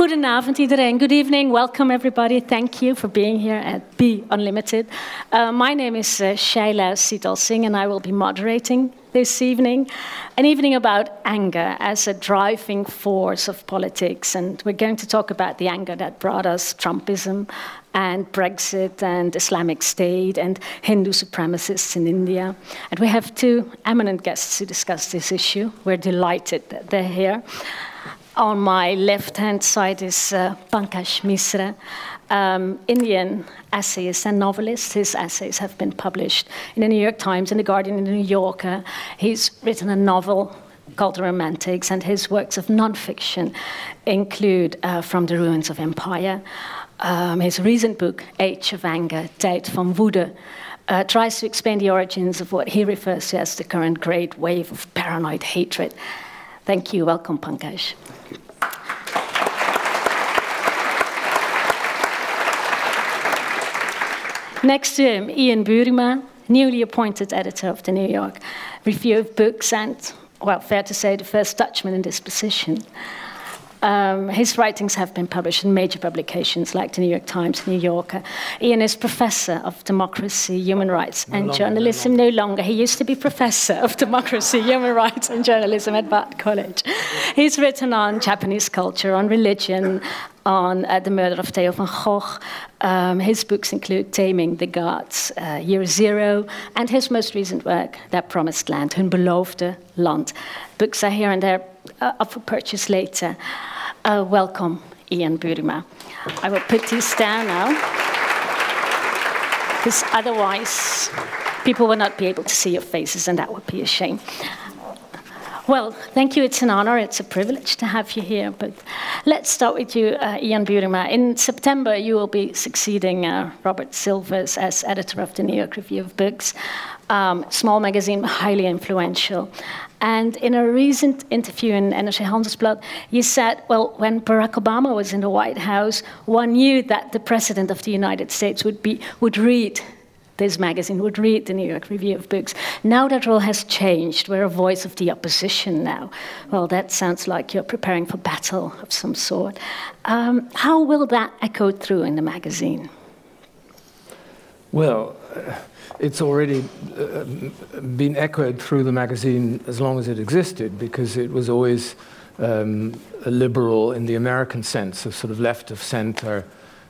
Goedenavond iedereen. Good evening. Welcome everybody. Thank you for being here at Be Unlimited. Uh, my name is uh, Shaila Sital Singh and I will be moderating this evening. An evening about anger as a driving force of politics. And we're going to talk about the anger that brought us Trumpism and Brexit and Islamic State and Hindu supremacists in India. And we have two eminent guests to discuss this issue. We're delighted that they're here. On my left hand side is uh, Pankaj Mishra, um, Indian essayist and novelist. His essays have been published in the New York Times, in The Guardian, in The New Yorker. He's written a novel called The Romantics, and his works of nonfiction include uh, From the Ruins of Empire. Um, his recent book, Age of Anger, Tijd van Woede, uh, tries to explain the origins of what he refers to as the current great wave of paranoid hatred. Thank you. Welcome, Pankaj. Next to him, Ian Buruma, newly appointed editor of the New York Review of Books, and, well, fair to say, the first Dutchman in this position. Um, his writings have been published in major publications like the New York Times, New Yorker. Ian is professor of democracy, human rights, no and longer, journalism. No longer. no longer. He used to be professor of democracy, human rights, and journalism at Bard College. He's written on Japanese culture, on religion, on uh, the murder of Theo van Gogh. Um, his books include Taming the Gods, uh, Year Zero, and his most recent work, Their Promised Land, Hun Beloofde Land. Books are here and there uh, up for purchase later. Uh, welcome, Ian Buruma. I will put these down now, because otherwise people will not be able to see your faces, and that would be a shame. Well, thank you. It's an honor. It's a privilege to have you here. But let's start with you, uh, Ian Buruma. In September, you will be succeeding uh, Robert Silvers as editor of the New York Review of Books. Um, small magazine, highly influential. And in a recent interview in NRC Handelsblad, you said, well, when Barack Obama was in the White House, one knew that the President of the United States would, be, would read this magazine, would read the New York Review of Books. Now that role has changed. We're a voice of the opposition now. Well, that sounds like you're preparing for battle of some sort. Um, how will that echo through in the magazine? Well, uh, it's already uh, been echoed through the magazine as long as it existed because it was always um, a liberal in the American sense, a sort of left of center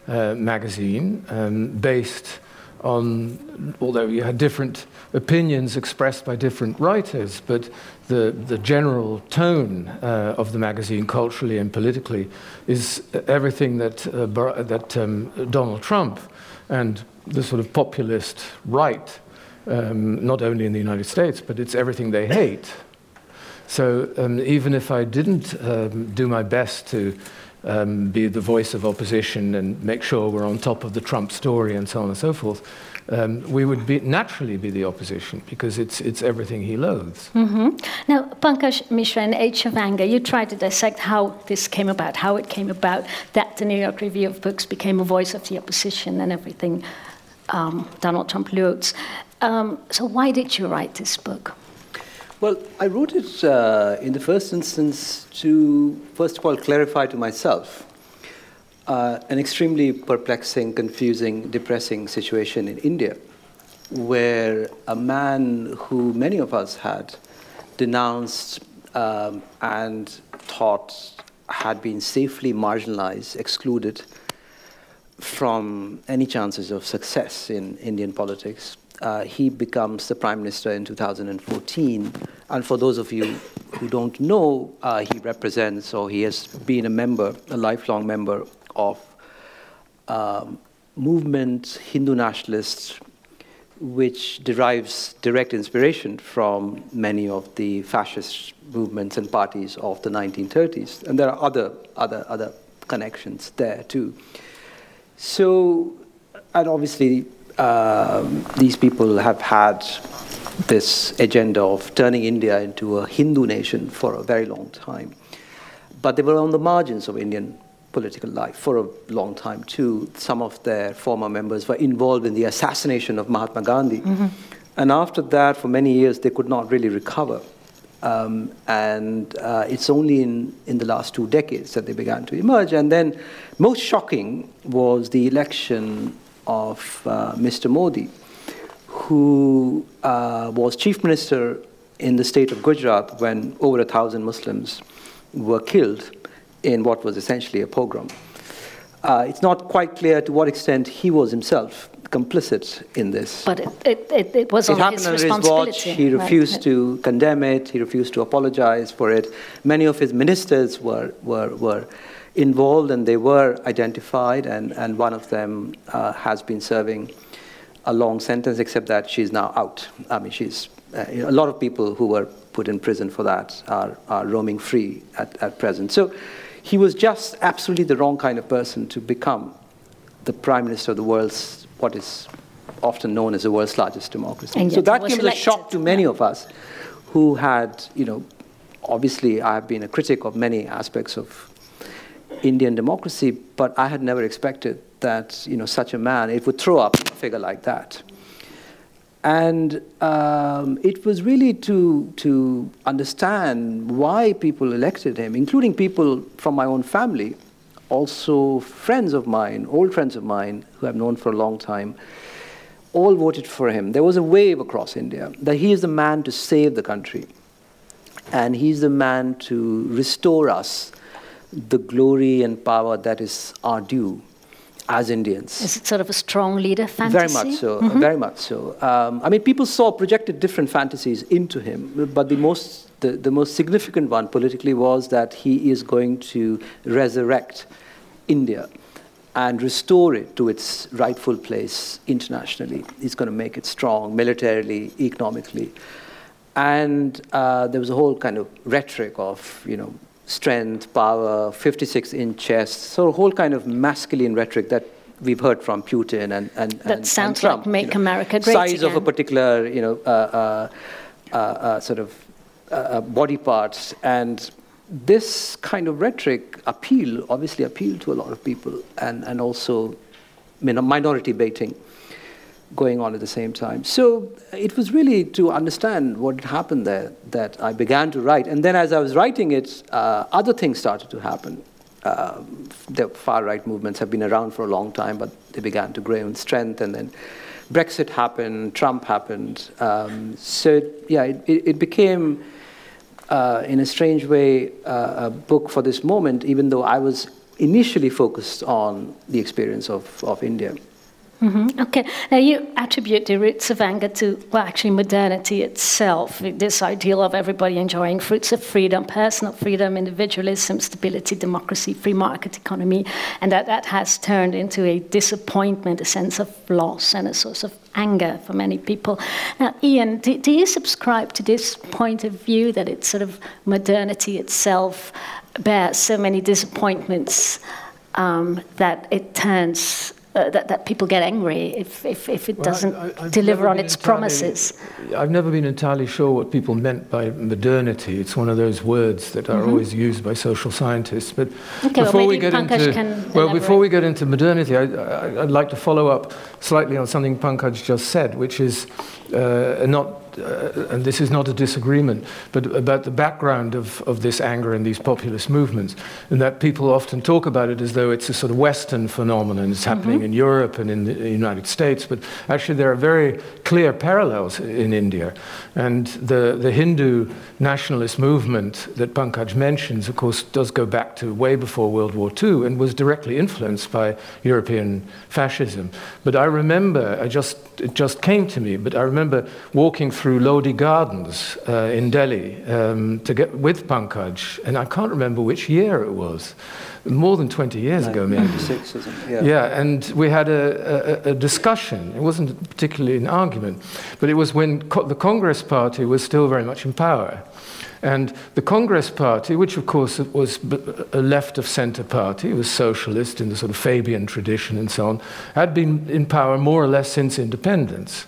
uh, magazine um, based on, although you had different opinions expressed by different writers, but the, the general tone uh, of the magazine, culturally and politically, is everything that, uh, that um, Donald Trump and the sort of populist right, um, not only in the United States, but it's everything they hate. So um, even if I didn't um, do my best to um, be the voice of opposition and make sure we're on top of the Trump story and so on and so forth, um, we would be, naturally be the opposition because it's, it's everything he loathes. Mm-hmm. Now, Pankaj Mishra and of Anger, you tried to dissect how this came about, how it came about that the New York Review of Books became a voice of the opposition and everything um, Donald Trump loathes. Um, so, why did you write this book? Well, I wrote it uh, in the first instance to, first of all, clarify to myself uh, an extremely perplexing, confusing, depressing situation in India, where a man who many of us had denounced um, and thought had been safely marginalized, excluded from any chances of success in Indian politics, uh, he becomes the prime minister in 2014. And for those of you who don't know, uh, he represents or he has been a member, a lifelong member of um, movement, Hindu nationalists, which derives direct inspiration from many of the fascist movements and parties of the 1930s. And there are other, other, other connections there too. So, and obviously, um, these people have had this agenda of turning India into a Hindu nation for a very long time. But they were on the margins of Indian political life for a long time too. Some of their former members were involved in the assassination of Mahatma Gandhi. Mm-hmm. And after that, for many years, they could not really recover. Um, and uh, it's only in, in the last two decades that they began to emerge. And then, most shocking was the election of uh, Mr. Modi, who uh, was chief minister in the state of Gujarat when over a thousand Muslims were killed in what was essentially a pogrom. Uh, it's not quite clear to what extent he was himself complicit in this. But it, it, it, it was it on happened his under his responsibility. watch. He right? refused to condemn it. He refused to apologize for it. Many of his ministers were, were, were involved and they were identified, and, and one of them uh, has been serving a long sentence, except that she's now out. I mean, she's uh, you know, a lot of people who were put in prison for that are, are roaming free at, at present. So he was just absolutely the wrong kind of person to become the prime minister of the world's, what is often known as the world's largest democracy. And so that came as a shock to many of us who had, you know, obviously I have been a critic of many aspects of Indian democracy, but I had never expected that, you know, such a man, it would throw up a figure like that. And um, it was really to, to understand why people elected him, including people from my own family, also friends of mine, old friends of mine who I've known for a long time, all voted for him. There was a wave across India that he is the man to save the country. And he's the man to restore us the glory and power that is our due as Indians. Is it sort of a strong leader fantasy? Very much so. Very much so. Um, I mean, people saw projected different fantasies into him, but the most the, the most significant one politically was that he is going to resurrect India and restore it to its rightful place internationally. He's going to make it strong militarily, economically. And uh, there was a whole kind of rhetoric of, you know, strength, power, 56 inch chest, so a whole kind of masculine rhetoric that we've heard from Putin and, and, That and, sounds and like Make you know, America Great Size of a particular, you know, uh, uh, uh, uh, sort of uh, uh, body parts. And this kind of rhetoric appeal, obviously appealed to a lot of people and, and also minority baiting going on at the same time. So it was really to understand what had happened there that I began to write. And then as I was writing it, uh, other things started to happen. Um the far right movements have been around for a long time, but they began to grow in strength. And then Brexit happened, Trump happened. Um, so, yeah, it it became, uh, in a strange way, uh, a book for this moment, even though I was initially focused on the experience of, of India. Mhm. Okay. Now you attribute the roots of anger to, well, actually modernity itself. This ideal of everybody enjoying fruits of freedom, personal freedom, individualism, stability, democracy, free market economy, and that that has turned into a disappointment, a sense of loss, and a source of anger for many people. Now, Ian, do, do you subscribe to this point of view that it's sort of modernity itself bears so many disappointments um, that it turns uh, that, that people get angry if, if, if it Well, doesn't I- deliver on its entirely- promises. I've never been entirely sure what people meant by modernity. It's one of those words that are always used by social scientists. But Mm-hmm. Okay, well, before we get Pankaj into well, before we get into modernity, I, I, I'd like to follow up slightly on something Pankaj just said, which is uh, not. Uh, and this is not a disagreement, but about the background of, of this anger and these populist movements, and that people often talk about it as though it's a sort of Western phenomenon. It's happening in Europe and in the United States, but actually there are very clear parallels in India. And the, the Hindu nationalist movement that Pankaj mentions, of course, does go back to way before World War II and was directly influenced by European fascism. But I remember, I just, it just came to me, but I remember walking through Lodi Gardens uh, in Delhi um, to get with Pankaj, and I can't remember which year it was, more than 20 years ago, maybe. 96, isn't it? Yeah. Yeah, and we had a, a, a discussion. It wasn't particularly an argument, but it was when co- the Congress Party was still very much in power. And the Congress Party, which of course was a left of center party, was socialist in the sort of Fabian tradition and so on, had been in power more or less since independence.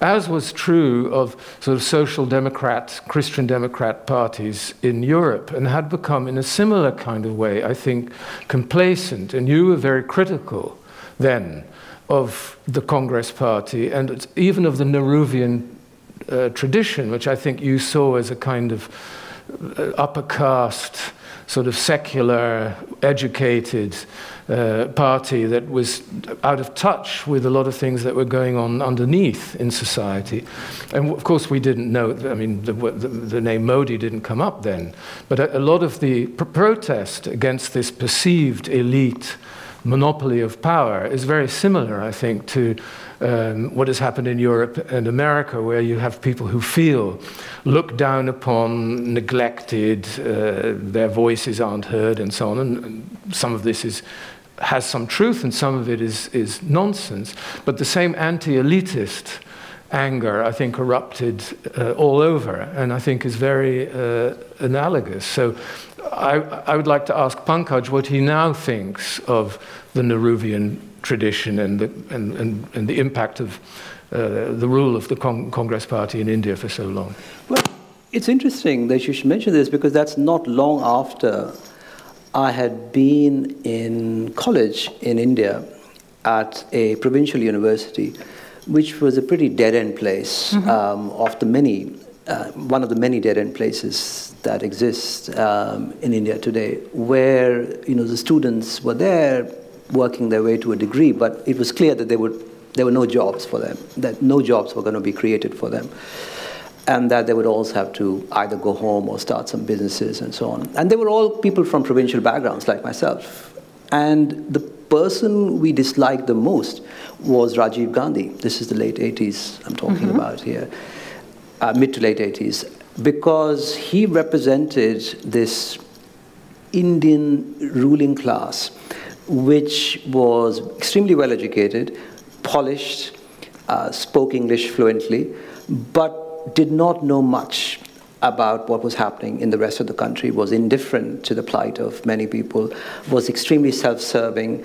As was true of sort of social democrat, Christian democrat parties in Europe, and had become, in a similar kind of way, I think, complacent. And you were very critical then of the Congress Party and even of the Nehruvian uh, tradition, which I think you saw as a kind of uh, upper caste, sort of secular, educated uh, party that was out of touch with a lot of things that were going on underneath in society. And of course, we didn't know, I mean, the, the, the name Modi didn't come up then. But a, a lot of the pr- protest against this perceived elite monopoly of power is very similar, I think, to um, what has happened in Europe and America, where you have people who feel looked down upon, neglected, uh, their voices aren't heard, and so on. And, and some of this is has some truth and some of it is, is nonsense. But the same anti elitist anger, I think, erupted uh, all over and I think is very uh, analogous. So I, I, would like to ask Pankaj what he now thinks of the Nehruvian tradition and the, and, and, and the impact of uh, the rule of the Con- Congress Party in India for so long. Well, it's interesting that you should mention this because that's not long after I had been in college in India at a provincial university, which was a pretty dead end place mm-hmm. um, of the many, uh, one of the many dead end places that exist um, in India today, where you know the students were there working their way to a degree, but it was clear that they would, there were no jobs for them, that no jobs were going to be created for them and that they would also have to either go home or start some businesses and so on. And they were all people from provincial backgrounds like myself. And the person we disliked the most was Rajiv Gandhi. This is the late 80s I'm talking mm-hmm. about here, uh, mid to late 80s, because he represented this Indian ruling class, which was extremely well educated, polished, uh, spoke English fluently, but did not know much about what was happening in the rest of the country, was indifferent to the plight of many people, was extremely self serving.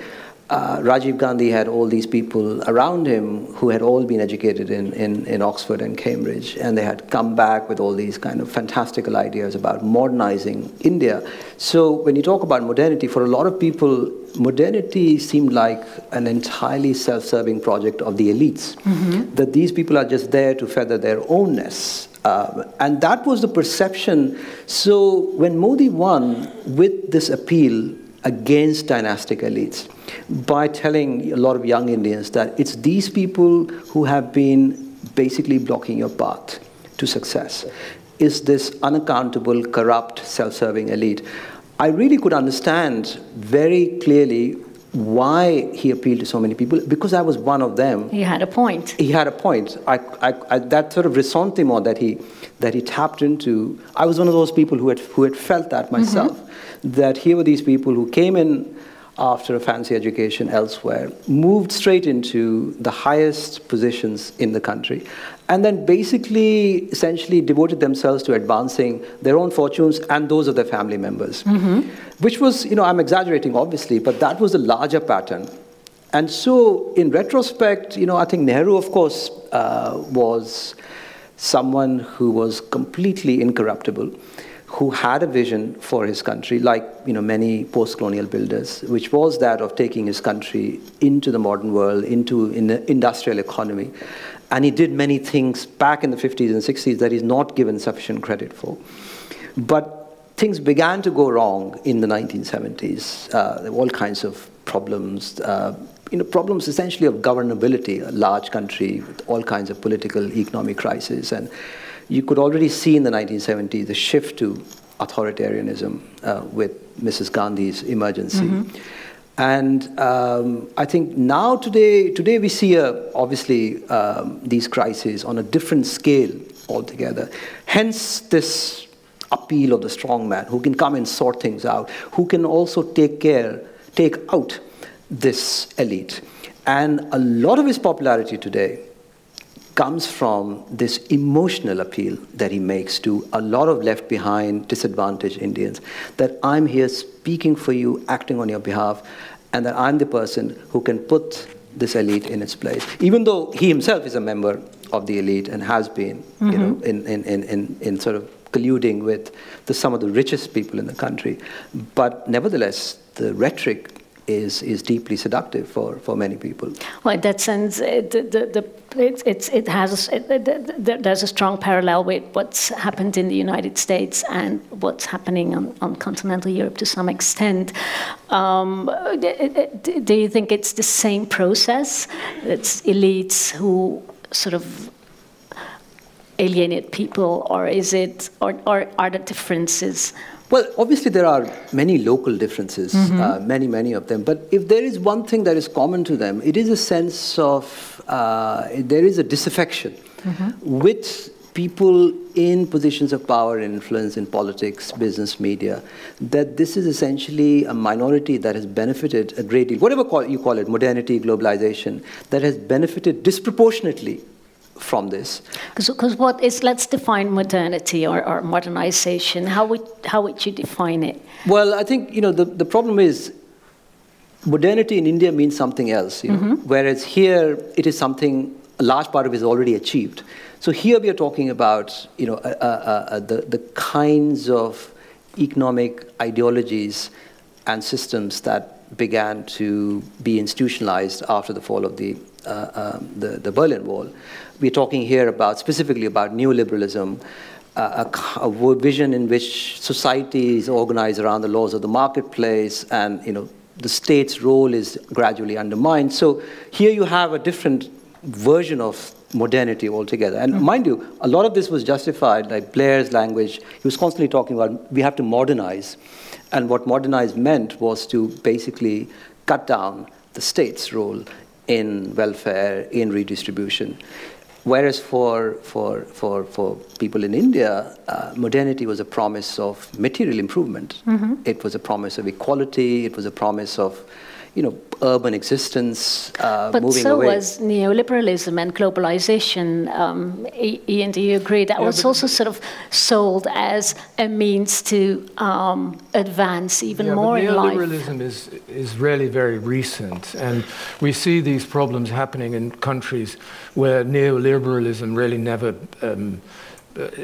Uh, Rajiv Gandhi had all these people around him who had all been educated in, in, in Oxford and Cambridge, and they had come back with all these kind of fantastical ideas about modernizing India. So, when you talk about modernity, for a lot of people, modernity seemed like an entirely self serving project of the elites. Mm-hmm. That these people are just there to feather their ownness. Uh, and that was the perception. So when Modi won with this appeal against dynastic elites, by telling a lot of young Indians that it's these people who have been basically blocking your path to success, is this unaccountable, corrupt, self serving elite. I really could understand very clearly why he appealed to so many people because I was one of them. He had a point. He had a point. I, I, I, that sort of ressentiment that he that he tapped into. I was one of those people who had who had felt that mm-hmm. myself. Mm-hmm. That here were these people who came in after a fancy education elsewhere, moved straight into the highest positions in the country, and then basically, essentially devoted themselves to advancing their own fortunes and those of their family members. Mm-hmm. Which was, you know, I'm exaggerating obviously, but that was a larger pattern. And so, in retrospect, you know, I think Nehru, of course, uh, was someone who was completely incorruptible who had a vision for his country, like you know many post-colonial builders, which was that of taking his country into the modern world, into an industrial economy. And he did many things back in the 50s and 60s that he's not given sufficient credit for. But things began to go wrong in the 1970s. Uh, there were all kinds of problems. Uh, you know, problems essentially of governability, a large country with all kinds of political, economic crises, and you could already see in the 1970s the shift to authoritarianism uh, with Mrs. Gandhi's emergency. Mm-hmm. And um, I think now today, today we see a, obviously um, these crises on a different scale altogether. Hence this appeal of the strong man who can come and sort things out, who can also take care, take out this elite. And a lot of his popularity today comes from this emotional appeal that he makes to a lot of left behind, disadvantaged Indians that I'm here speaking for you, acting on your behalf, and that I'm the person who can put this elite in its place. Even though he himself is a member of the elite and has been, mm-hmm. you know, mm-hmm. in, in, in, in, in sort of colluding with the, some of the richest people in the country. But nevertheless, the rhetoric is, is deeply seductive for, for many people. Well, in that sense, it, the, the, it, it's, it has it, it, there's a strong parallel with what's happened in the United States and what's happening on, on continental Europe to some extent. Um, do you think it's the same process? It's elites who sort of alienate people, or is it, or, or are the differences? Well, obviously there are many local differences, mm-hmm. uh, many, many of them. But if there is one thing that is common to them, it is a sense of uh, there is a disaffection mm-hmm. with people in positions of power and influence in politics, business, media, that this is essentially a minority that has benefited a great deal, whatever call, you call it, modernity, globalization, that has benefited disproportionately from this. Because what is, let's define modernity or, or, modernization. How would, how would you define it? Well, I think, you know, the, the problem is modernity in India means something else, you know, mm-hmm. whereas here it is something, a large part of it is already achieved. So here we are talking about, you know, uh, uh, uh, the, the kinds of economic ideologies and systems that began to be institutionalized after the fall of the, uh, um, the, the Berlin Wall we're talking here about specifically about neoliberalism, uh, a, a, vision in which society is organized around the laws of the marketplace, and you know the state's role is gradually undermined. So here you have a different version of modernity altogether. And mm-hmm. mind you, a lot of this was justified, like Blair's language. He was constantly talking about we have to modernize. And what modernize meant was to basically cut down the state's role in welfare, in redistribution. Whereas for, for, for, for people in India, uh, modernity was a promise of material improvement. Mm-hmm. It was a promise of equality. It was a promise of you know, urban existence uh, but moving so away. was neoliberalism and globalization. Um, Ian, do you agree? That yeah, was also sort of sold as a means to um, advance even yeah, more in life. Neoliberalism is, is really very recent, and we see these problems happening in countries where neoliberalism really never. Um,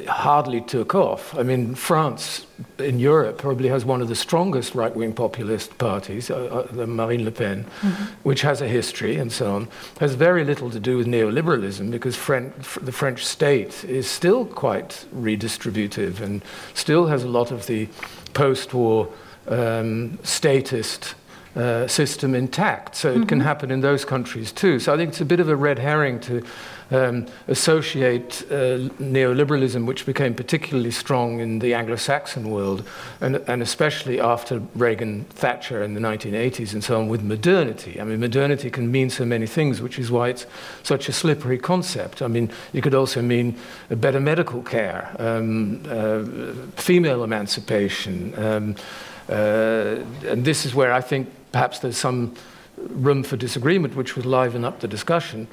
hardly took off. I mean, France in Europe probably has one of the strongest right wing populist parties, uh, uh, Marine Le Pen, mm-hmm. which has a history and so on. Has very little to do with neoliberalism because Fren- the French state is still quite redistributive and still has a lot of the post war um, statist. Uh, system intact, so mm-hmm. it can mm-hmm. happen in those countries too. So I think it's a bit of a red herring to um, associate uh, neoliberalism, which became particularly strong in the Anglo Saxon world, and, and especially after Reagan Thatcher in the 1980s and so on, with modernity. I mean, modernity can mean so many things, which is why it's such a slippery concept. I mean, it could also mean better medical care, um, uh, female emancipation. Um, uh, and this is where I think perhaps there's some room for disagreement, which would liven up the discussion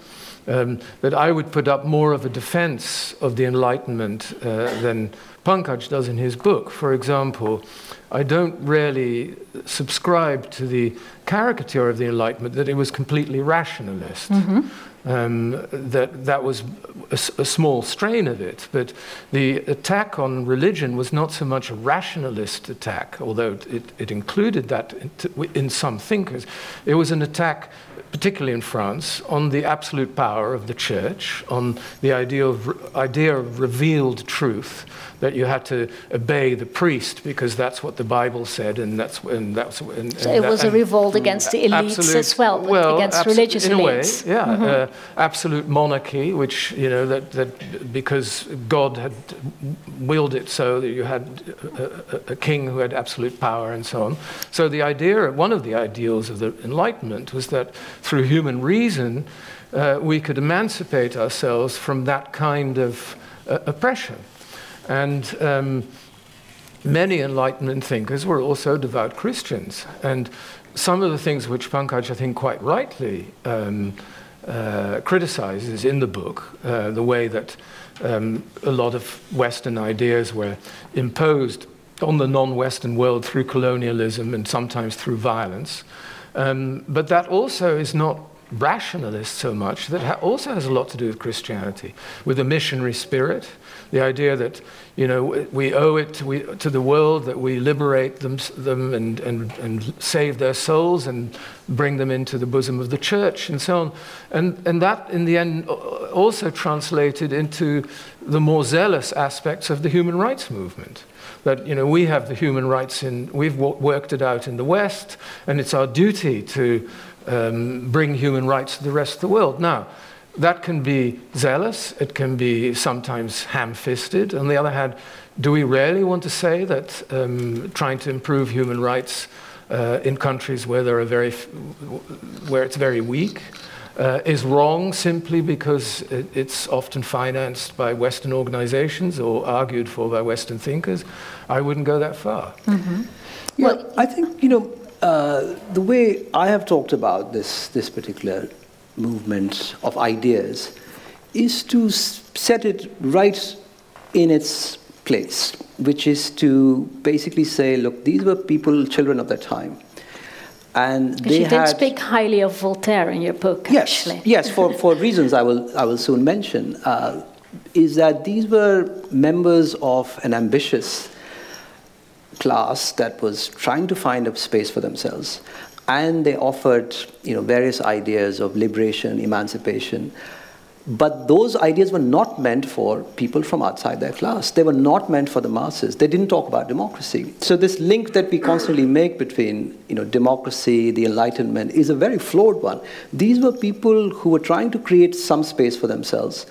um, that I would put up more of a defense of the Enlightenment uh, than Pankaj does in his book. For example, I don't really subscribe to the caricature of the Enlightenment that it was completely rationalist. Mm-hmm. Um, that that was a, a, small strain of it, but the attack on religion was not so much a rationalist attack, although it, it included that in, in some thinkers. It was an attack particularly in France, on the absolute power of the church, on the idea of, idea of revealed truth, that you had to obey the priest because that's what the Bible said, and that's and that's. And, so it was a revolt against the elites absolute, as well, well against abso- religious in elites. a way, yeah, mm-hmm. uh, absolute monarchy, which you know that that because God had willed it so that you had a, a, a king who had absolute power and so on. So the idea, one of the ideals of the Enlightenment, was that through human reason, uh, we could emancipate ourselves from that kind of uh, oppression. And um, many Enlightenment thinkers were also devout Christians. And some of the things which Pankaj, I think, quite rightly um, uh, criticizes in the book, uh, the way that um, a lot of Western ideas were imposed on the non Western world through colonialism and sometimes through violence. Um, but that also is not rationalist so much that ha- also has a lot to do with Christianity, with the missionary spirit, the idea that you know we owe it to, we, to the world that we liberate them, them and, and, and save their souls and bring them into the bosom of the church and so on. And, and that, in the end, also translated into the more zealous aspects of the human rights movement that you know we have the human rights in we've worked it out in the West, and it's our duty to um, bring human rights to the rest of the world. Now, that can be zealous, it can be sometimes ham fisted. On the other hand, do we really want to say that um, trying to improve human rights uh, in countries where, there are very where it's very weak uh, is wrong simply because it, it's often financed by Western organizations or argued for by Western thinkers? I wouldn't go that far. Mm-hmm. Yeah, well, I think, you know, uh, the way I have talked about this, this particular movement of ideas is to set it right in its place, which is to basically say, look, these were people, children of their time. And they you did speak highly of Voltaire in your book, yes, actually. Yes, for, for reasons I will, I will soon mention, uh, is that these were members of an ambitious class that was trying to find a space for themselves. And they offered you know, various ideas of liberation, emancipation. But those ideas were not meant for people from outside their class. They were not meant for the masses. They didn't talk about democracy. So this link that we constantly make between you know, democracy, the Enlightenment, is a very flawed one. These were people who were trying to create some space for themselves,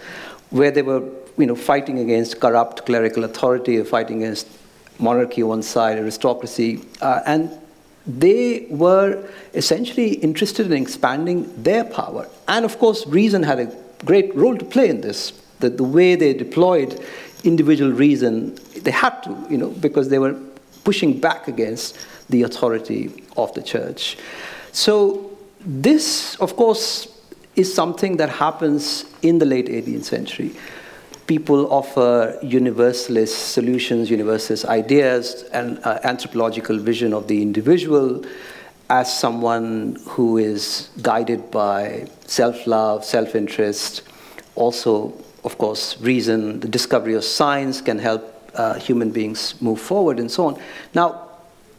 where they were you know, fighting against corrupt clerical authority, or fighting against monarchy on one side, aristocracy, uh, and they were essentially interested in expanding their power. And of course, reason had a great role to play in this. The, the way they deployed individual reason, they had to, you know, because they were pushing back against the authority of the church. So, this, of course, is something that happens in the late 18th century people offer universalist solutions, universalist ideas, and uh, anthropological vision of the individual as someone who is guided by self love, self interest, also, of course, reason, the discovery of science can help uh, human beings move forward, and so on. Now,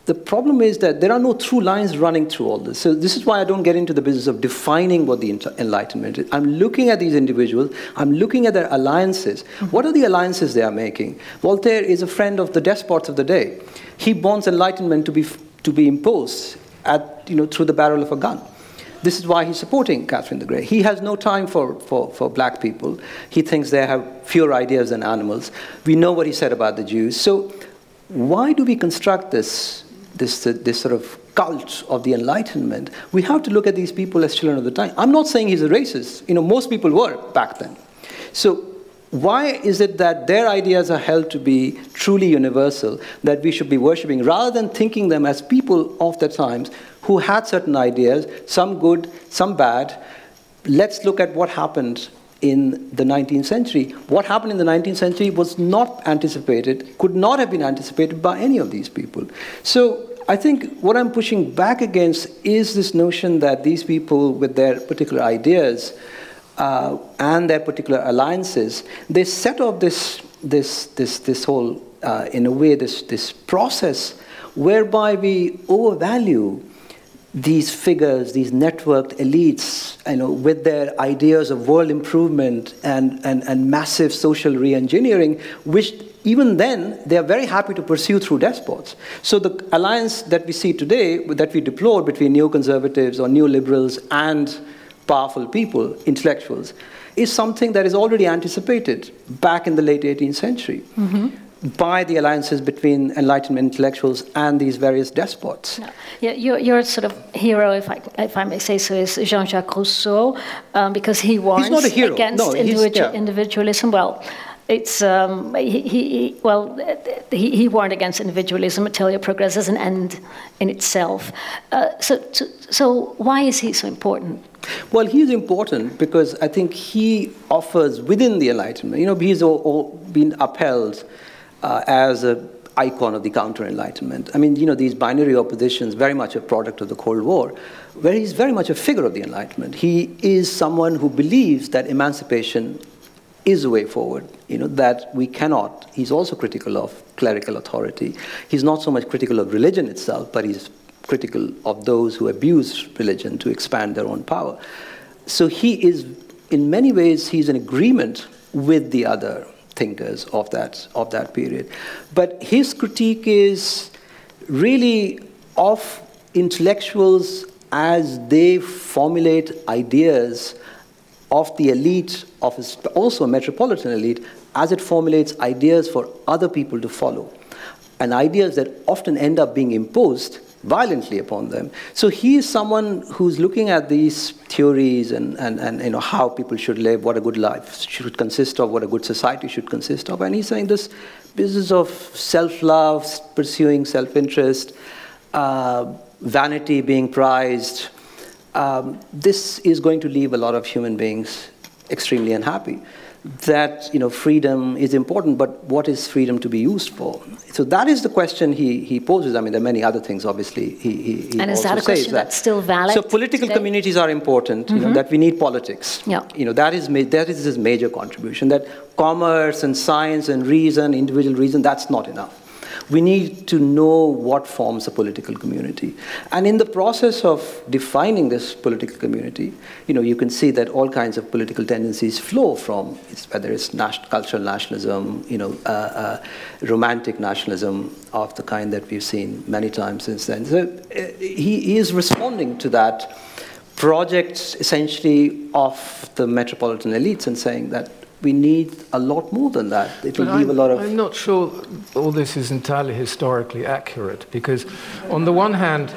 the problem is that there are no through lines running through all this. So, this is why I don't get into the business of defining what the Enlightenment is. I'm looking at these individuals, I'm looking at their alliances. What are the alliances they are making? Voltaire is a friend of the despots of the day. He wants Enlightenment to be, to be imposed at, you know, through the barrel of a gun. This is why he's supporting Catherine the Great. He has no time for, for, for black people. He thinks they have fewer ideas than animals. We know what he said about the Jews. So, why do we construct this this, uh, this sort of cult of the Enlightenment, we have to look at these people as children of the time. I'm not saying he's a racist. You know, most people were back then. So why is it that their ideas are held to be truly universal, that we should be worshipping, rather than thinking them as people of the times who had certain ideas, some good, some bad? Let's look at what happened in the 19th century. What happened in the 19th century was not anticipated, could not have been anticipated by any of these people. So I think what I'm pushing back against is this notion that these people, with their particular ideas uh, and their particular alliances, they set off this, this, this, this whole, uh, in a way, this, this process whereby we overvalue these figures, these networked elites, you know, with their ideas of world improvement and, and, and massive social re-engineering, which even then they are very happy to pursue through despots. So the alliance that we see today, that we deplore between neoconservatives or neoliberals and powerful people, intellectuals, is something that is already anticipated back in the late 18th century. Mm-hmm by the alliances between Enlightenment intellectuals and these various despots. Yeah, your, your sort of hero, if I, if I may say so, is Jean Jacques Rousseau, um, because he warns against no, individual, yeah. individualism. Well, it's um, he, he, well he, he, warned against individualism material progress as an end in itself uh, so, so, so why is he so important well he's important because i think he offers within the enlightenment you know he's all, all been upheld uh, as an icon of the counter enlightenment. I mean, you know, these binary oppositions, very much a product of the Cold War, where he's very much a figure of the Enlightenment. He is someone who believes that emancipation is a way forward, you know, that we cannot. He's also critical of clerical authority. He's not so much critical of religion itself, but he's critical of those who abuse religion to expand their own power. So he is, in many ways, he's in agreement with the other thinkers of that, of that period. But his critique is really of intellectuals as they formulate ideas of the elite, of his, also a metropolitan elite, as it formulates ideas for other people to follow. And ideas that often end up being imposed violently upon them. So he is someone who's looking at these theories and, and, and you know, how people should live, what a good life should consist of, what a good society should consist of. And he's saying this business of self love, pursuing self interest, uh, vanity being prized, um, this is going to leave a lot of human beings extremely unhappy that you know freedom is important, but what is freedom to be used for? So that is the question he, he poses. I mean, there are many other things, obviously. He, he, he and is that a question that. that's still valid? So political today? communities are important. Mm-hmm. You know, mm-hmm. that we need politics. Yeah. You know that is that is his major contribution. That commerce and science and reason, individual reason, that's not enough. We need to know what forms a political community. And in the process of defining this political community, you know, you can see that all kinds of political tendencies flow from whether it's national, cultural nationalism, you know, uh, uh, romantic nationalism of the kind that we've seen many times since then. So uh, he, he is responding to that project essentially of the metropolitan elites and saying that we need a lot more than that. It will leave a lot of. I'm not sure all this is entirely historically accurate because, on the one hand,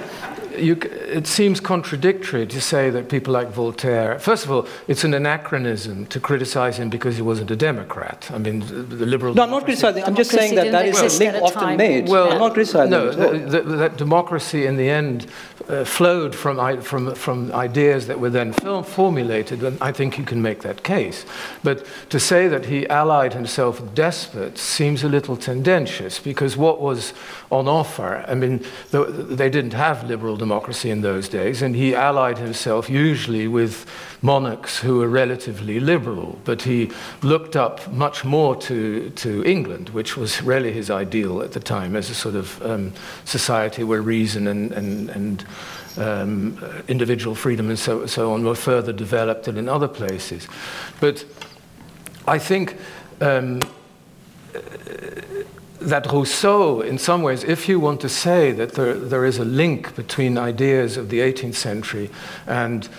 you, it seems contradictory to say that people like Voltaire, first of all, it's an anachronism to criticize him because he wasn't a Democrat. I mean, the liberal. No, I'm not criticizing. I'm just saying that that is a link often made. Well, I'm not criticizing. No, the, the, that democracy in the end uh, flowed from, from, from ideas that were then formulated, and I think you can make that case. But to say that he allied himself with despots seems a little tendentious because what was on offer, I mean, the, they didn't have liberal democracy democracy in those days, and he allied himself usually with monarchs who were relatively liberal, but he looked up much more to, to England, which was really his ideal at the time as a sort of um, society where reason and, and, and um, individual freedom and so, so on were further developed than in other places. But I think. Um, that Rousseau, in some ways, if you want to say that there, there is a link between ideas of the 18th century and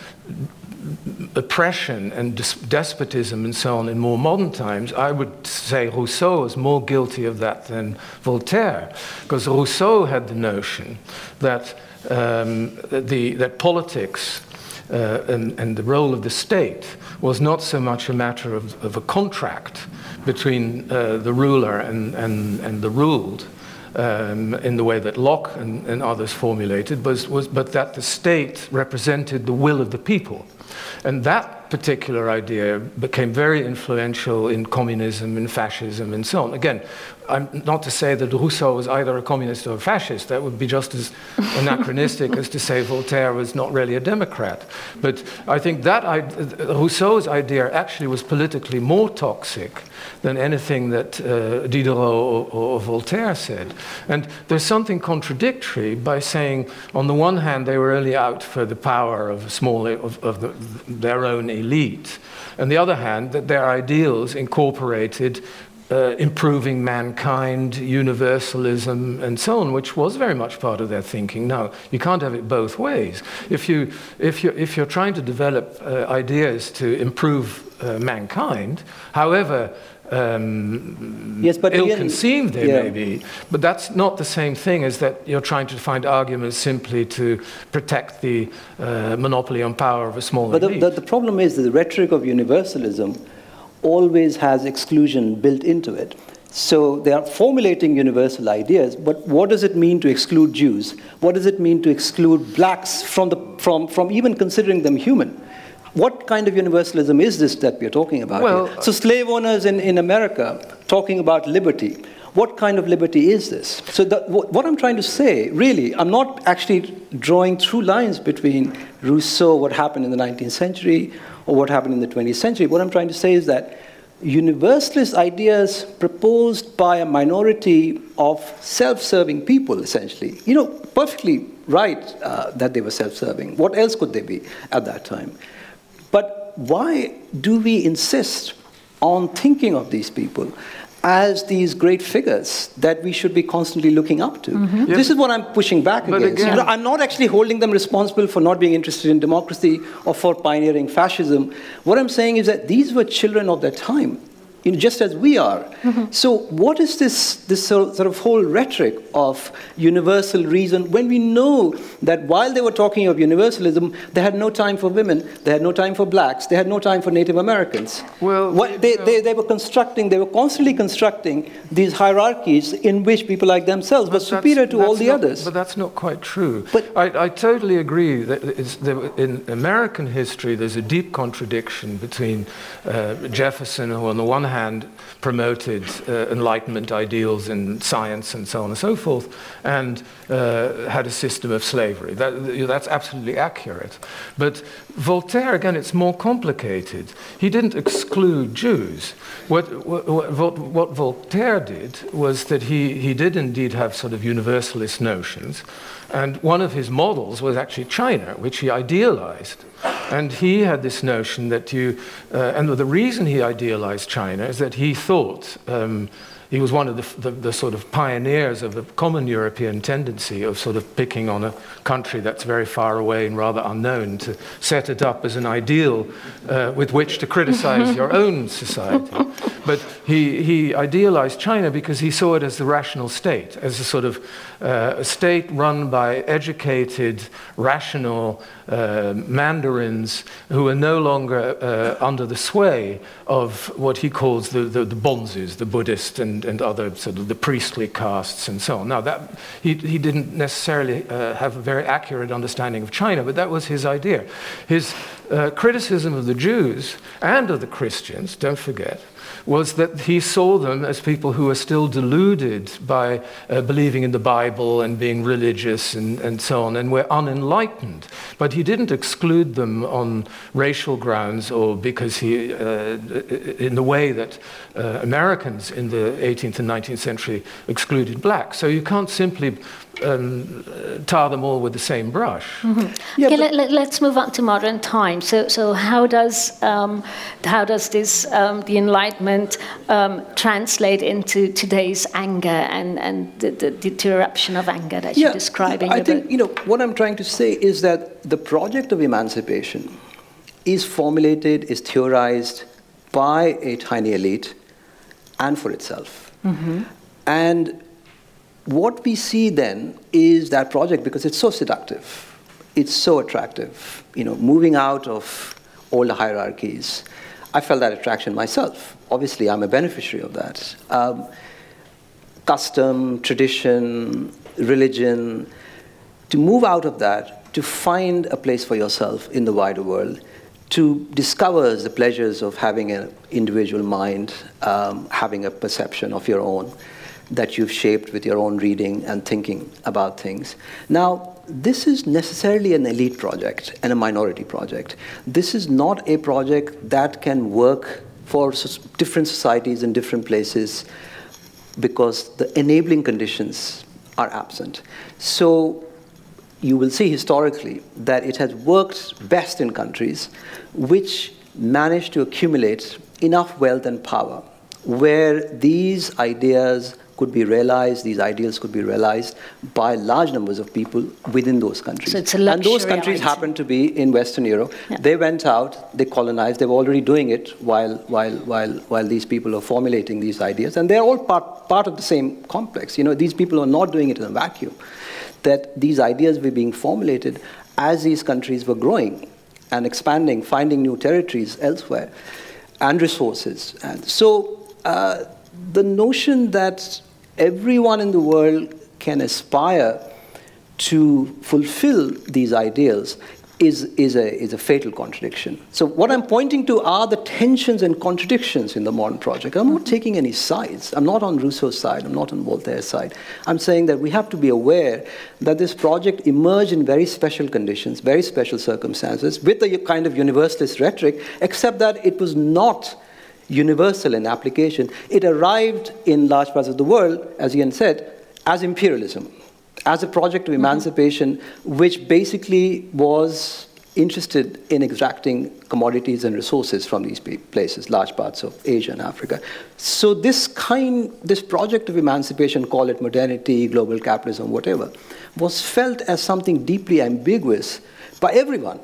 oppression and despotism and so on in more modern times, I would say Rousseau is more guilty of that than Voltaire, because Rousseau had the notion that um, the, that politics uh, and, and, the role of the state was not so much a matter of, of a contract between uh, the ruler and, and, and the ruled. Um, in the way that Locke and, and others formulated, was, was, but that the state represented the will of the people. And that particular idea became very influential in communism and fascism and so on. Again, I'm not to say that Rousseau was either a communist or a fascist. That would be just as anachronistic as to say Voltaire was not really a Democrat. But I think that I, Rousseau's idea actually was politically more toxic than anything that uh, Diderot or, or, Voltaire said. And there's something contradictory by saying, on the one hand, they were only out for the power of, small, of, of the, their own elite, and the other hand, that their ideals incorporated uh, improving mankind, universalism, and so on, which was very much part of their thinking. Now, you can't have it both ways. If, you, if, you, if you're trying to develop uh, ideas to improve uh, mankind, however um, yes, but ill-conceived they yeah. may be, but that's not the same thing as that you're trying to find arguments simply to protect the uh, monopoly on power of a small but elite. The, the, the problem is that the rhetoric of universalism always has exclusion built into it. So they are formulating universal ideas, but what does it mean to exclude Jews? What does it mean to exclude blacks from, the, from, from even considering them human? What kind of universalism is this that we're talking about? Well, here? So, slave owners in, in America talking about liberty. what kind of liberty is this? So, the, what I'm trying to say, really, I'm not actually drawing through lines between Rousseau, what happened in the 19th century, or what happened in the 20th century. What I'm trying to say is that universalist ideas proposed by a minority of self serving people, essentially, you know, perfectly right uh, that they were self serving. What else could they be at that time? But why do we insist on thinking of these people as these great figures that we should be constantly looking up to. Mm-hmm. Yep. This is what I'm pushing back but against. Again, I'm not actually holding them responsible for not being interested in democracy or for pioneering fascism. What I'm saying is that these were children of their time you know, just as we are. Mm-hmm. So, what is this, this sort of whole rhetoric of universal reason when we know that while they were talking of universalism, they had no time for women, they had no time for blacks, they had no time for Native Americans? Well, what, they, they, they were constructing, they were constantly constructing these hierarchies in which people like themselves were superior to all the not, others. But that's not quite true. But I, I totally agree that in American history, there's a deep contradiction between uh, Jefferson, who on the one hand promoted uh, Enlightenment ideals in science and so on and so forth, and uh, had a system of slavery. That, that's absolutely accurate. But Voltaire, again, it's more complicated. He didn't exclude Jews. What, what, what, what Voltaire did was that he, he did indeed have sort of universalist notions. And one of his models was actually China, which he idealized. And he had this notion that you, uh, and the reason he idealized China is that he thought um, he was one of the, the, the, sort of pioneers of the common European tendency of sort of picking on a country that's very far away and rather unknown to set it up as an ideal uh, with which to criticize your own society. But he, he idealized China because he saw it as the rational state, as a sort of uh, a state run by educated, rational uh, mandarins who are no longer uh, under the sway of what he calls the, the, the bonzes, the Buddhist and, and other sort of the priestly castes and so on. Now, that, he, he didn't necessarily uh, have a very accurate understanding of China, but that was his idea. His uh, criticism of the Jews and of the Christians, don't forget, was that he saw them as people who were still deluded by uh, believing in the Bible and being religious and, and so on, and were unenlightened. But he didn't exclude them on racial grounds or because he, uh, in the way that uh, Americans in the 18th and 19th century excluded blacks. So you can't simply um, tar them all with the same brush. Mm-hmm. Yeah, okay, let, us move on to modern times. So, so how does um, how does this um, the Enlightenment um, translate into today's anger and and the, the, the eruption of anger that yeah, you're describing? I think you know what I'm trying to say is that the project of emancipation is formulated, is theorized by a tiny elite, and for itself, mm-hmm. and what we see then is that project because it's so seductive, it's so attractive. You know, moving out of all the hierarchies. I felt that attraction myself. Obviously, I'm a beneficiary of that. Um, custom, tradition, religion, to move out of that, to find a place for yourself in the wider world, to discover the pleasures of having an individual mind, um, having a perception of your own that you've shaped with your own reading and thinking about things. Now, this is necessarily an elite project and a minority project. This is not a project that can work for different societies in different places because the enabling conditions are absent. So, you will see historically that it has worked best in countries which manage to accumulate enough wealth and power where these ideas could be realized, these ideals could be realized by large numbers of people within those countries. So it's a and those countries item. happen to be in Western Europe. Yeah. They went out, they colonized, they were already doing it while, while, while, while these people are formulating these ideas. And they're all part, part of the same complex. You know, these people are not doing it in a vacuum. That these ideas were being formulated as these countries were growing and expanding, finding new territories elsewhere and resources. And so uh, the notion that everyone in the world can aspire to fulfill these ideals is, is, a, is a fatal contradiction. So, what I'm pointing to are the tensions and contradictions in the modern project. I'm not taking any sides. I'm not on Rousseau's side, I'm not on Voltaire's side. I'm saying that we have to be aware that this project emerged in very special conditions, very special circumstances, with a kind of universalist rhetoric, except that it was not universal in application. It arrived in large parts of the world, as Ian said, as imperialism as a project of mm-hmm. emancipation, which basically was interested in extracting commodities and resources from these places, large parts of Asia and Africa. So this kind, this project of emancipation, call it modernity, global capitalism, whatever, was felt as something deeply ambiguous by everyone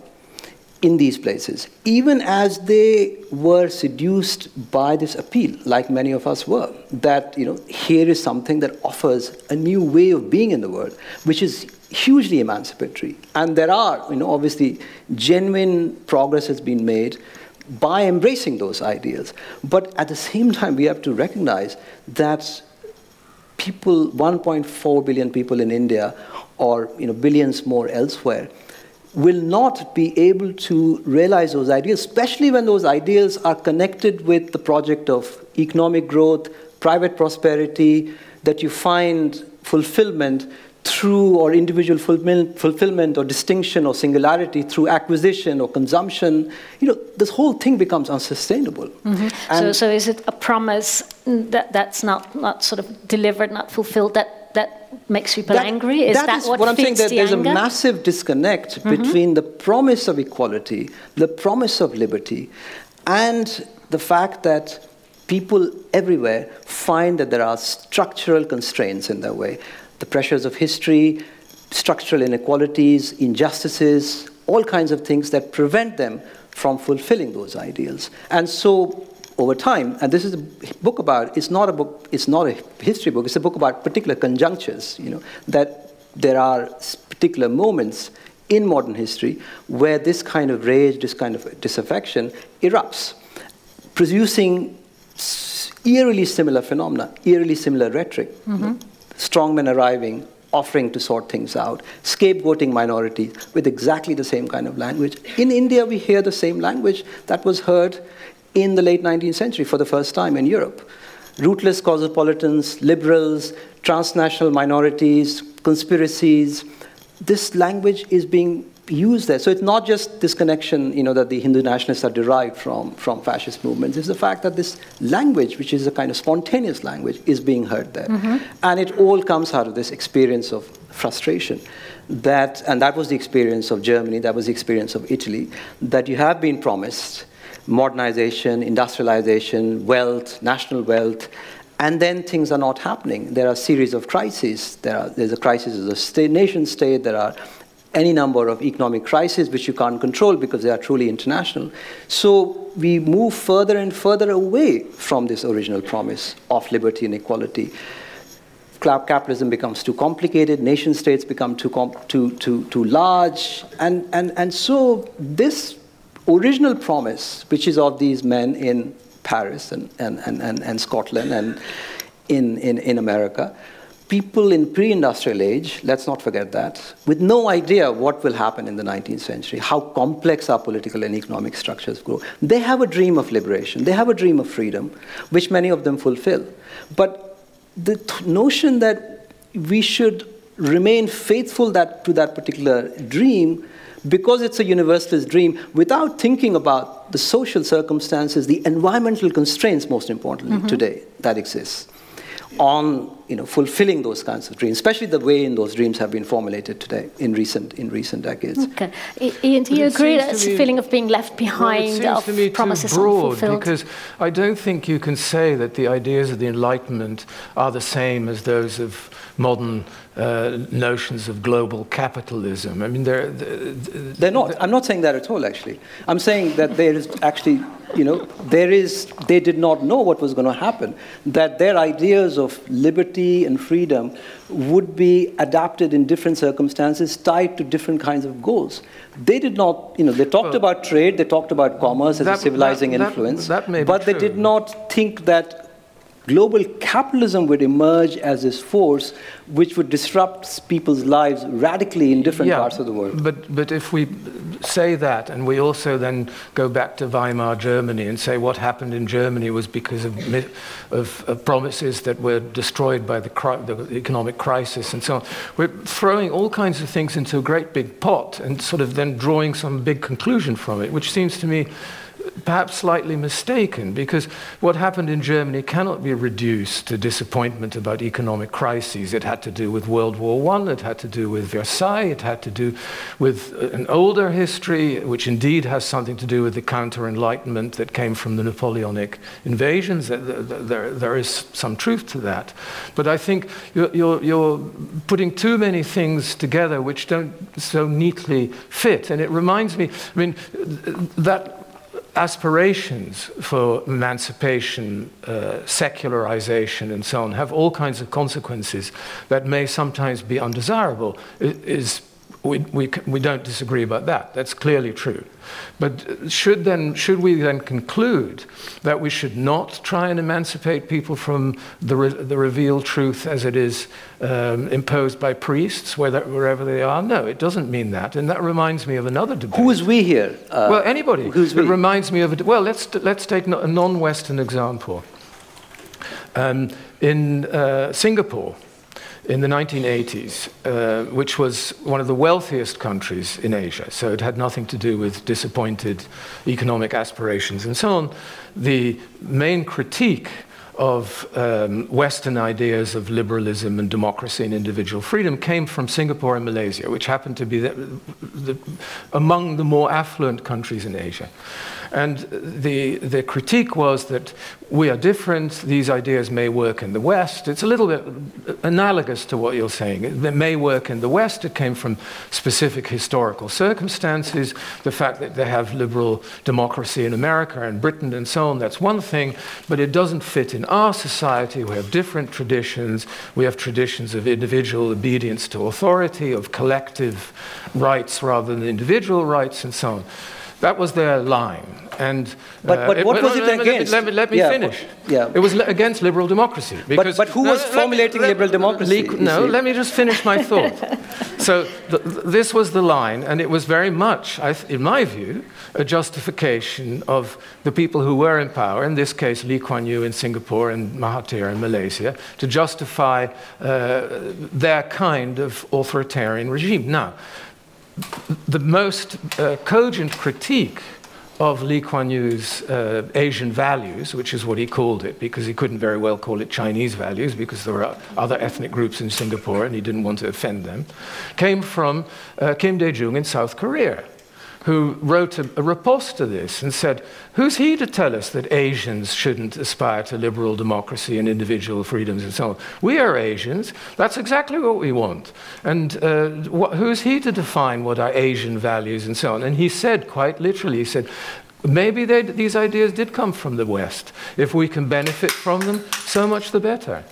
in these places, even as they were seduced by this appeal, like many of us were, that you know, here is something that offers a new way of being in the world, which is hugely emancipatory. And there are, you know, obviously, genuine progress has been made by embracing those ideas. But at the same time, we have to recognize that people, 1.4 billion people in India, or you know, billions more elsewhere, will not be able to realize those ideas, especially when those ideas are connected with the project of economic growth, private prosperity, that you find fulfillment through or individual fulfillment or distinction or singularity through acquisition or consumption, you know, this whole thing becomes unsustainable. Mm-hmm. So, so is it a promise that that's not, not sort of delivered, not fulfilled, that that makes people that, angry? Is that, that is what, what I'm saying? That the there's anger? a massive disconnect mm-hmm. between the promise of equality, the promise of liberty, and the fact that people everywhere find that there are structural constraints in their way. The pressures of history, structural inequalities, injustices, all kinds of things that prevent them from fulfilling those ideals. And so over time, and this is a book about, it's not a book, it's not a history book, it's a book about particular conjunctures, you know, that there are particular moments in modern history where this kind of rage, this kind of disaffection erupts, producing eerily similar phenomena, eerily similar rhetoric. Mm-hmm. Strongmen arriving, offering to sort things out, scapegoating minorities with exactly the same kind of language. In India, we hear the same language that was heard in the late 19th century for the first time in Europe. Rootless cosmopolitans, liberals, transnational minorities, conspiracies, this language is being used there. So it's not just this connection, you know, that the Hindu nationalists are derived from, from fascist movements. It's the fact that this language, which is a kind of spontaneous language, is being heard there. Mm-hmm. And it all comes out of this experience of frustration. That, and that was the experience of Germany, that was the experience of Italy, that you have been promised modernization, industrialization, wealth, national wealth, and then things are not happening. There are a series of crises. There are, there's a crisis of the state, nation state. There are any number of economic crises which you can't control because they are truly international. So we move further and further away from this original promise of liberty and equality. Capitalism becomes too complicated, nation states become too, too, too, too large, and, and, and so this original promise, which is of these men in Paris and, and, and, and, and Scotland and in, in, in America, people in pre-industrial age, let's not forget that, with no idea what will happen in the 19th century, how complex our political and economic structures grow. They have a dream of liberation. They have a dream of freedom, which many of them fulfill. But the th- notion that we should remain faithful that, to that particular dream because it's a universalist dream, without thinking about the social circumstances, the environmental constraints, most importantly, mm-hmm. today that exists on you know, fulfilling those kinds of dreams, especially the way in those dreams have been formulated today in recent, in recent decades. Okay. Ian, do you agree that it's a feeling of being left behind, well, of to me promises too broad unfulfilled? Because I don't think you can say that the ideas of the Enlightenment are the same as those of modern uh, notions of global capitalism. I mean, they're, they're, they're not. I'm not saying that at all, actually. I'm saying that there is actually, you know, there is, they did not know what was going to happen, that their ideas of liberty and freedom would be adapted in different circumstances, tied to different kinds of goals. They did not, you know, they talked well, about trade, they talked about commerce as that, a civilizing that, influence, that, but they did not think that global capitalism would emerge as this force which would disrupt people's lives radically in different yeah, parts of the world. But, but if we say that and we also then go back to Weimar Germany and say what happened in Germany was because of, of, of promises that were destroyed by the, the economic crisis and so on, we're throwing all kinds of things into a great big pot and sort of then drawing some big conclusion from it, which seems to me perhaps slightly mistaken because what happened in Germany cannot be reduced to disappointment about economic crises. It had to do with World War I, it had to do with Versailles, it had to do with uh, an older history, which indeed has something to do with the counter enlightenment that came from the Napoleonic invasions. There, there is some truth to that. But I think you're, you're, you're putting too many things together which don't so neatly fit. And it reminds me, I mean, that aspirations for emancipation, uh, secularization, and so on have all kinds of consequences that may sometimes be undesirable. It is we, we, we don't disagree about that. That's clearly true. But should, then, should we then conclude that we should not try and emancipate people from the, re, the revealed truth as it is um, imposed by priests whether, wherever they are? No, it doesn't mean that. And that reminds me of another debate. Who is we here? Uh, well, anybody. Who's we? It reminds me of a, well, let's, let's take a non Western example. Um, in uh, Singapore, in the 1980s, uh, which was one of the wealthiest countries in Asia. So it had nothing to do with disappointed economic aspirations and so on. The main critique of um, Western ideas of liberalism and democracy and individual freedom came from Singapore and Malaysia, which happened to be the, the, among the more affluent countries in Asia. And the, the critique was that we are different, these ideas may work in the West. It's a little bit analogous to what you're saying. It may work in the West, it came from specific historical circumstances. The fact that they have liberal democracy in America and Britain and so on, that's one thing, but it doesn't fit in our society. We have different traditions. We have traditions of individual obedience to authority, of collective rights rather than individual rights, and so on. That was their line. And, but, uh, but what was it, against? Let me, let me, yeah, finish. Yeah. It was against liberal democracy. Because, but, but who was no, formulating me, liberal democracy? no, let me just finish my thought. so the, this was the line, and it was very much, in my view, a justification of the people who were in power, in this case Lee Kuan Yew in Singapore and Mahathir in Malaysia, to justify uh, their kind of authoritarian regime. Now, the most uh, cogent critique of Lee Kuan Yew's uh, Asian values, which is what he called it, because he couldn't very well call it Chinese values because there were other ethnic groups in Singapore and he didn't want to offend them, came from uh, Kim Dae Jung in South Korea who wrote a, a riposte to this and said, Who's he to tell us that Asians shouldn't aspire to liberal democracy and individual freedoms and so on? We are Asians. That's exactly what we want. And uh, wh- who's he to define what are Asian values and so on? And he said, quite literally, he said, Maybe these ideas did come from the West. If we can benefit from them, so much the better.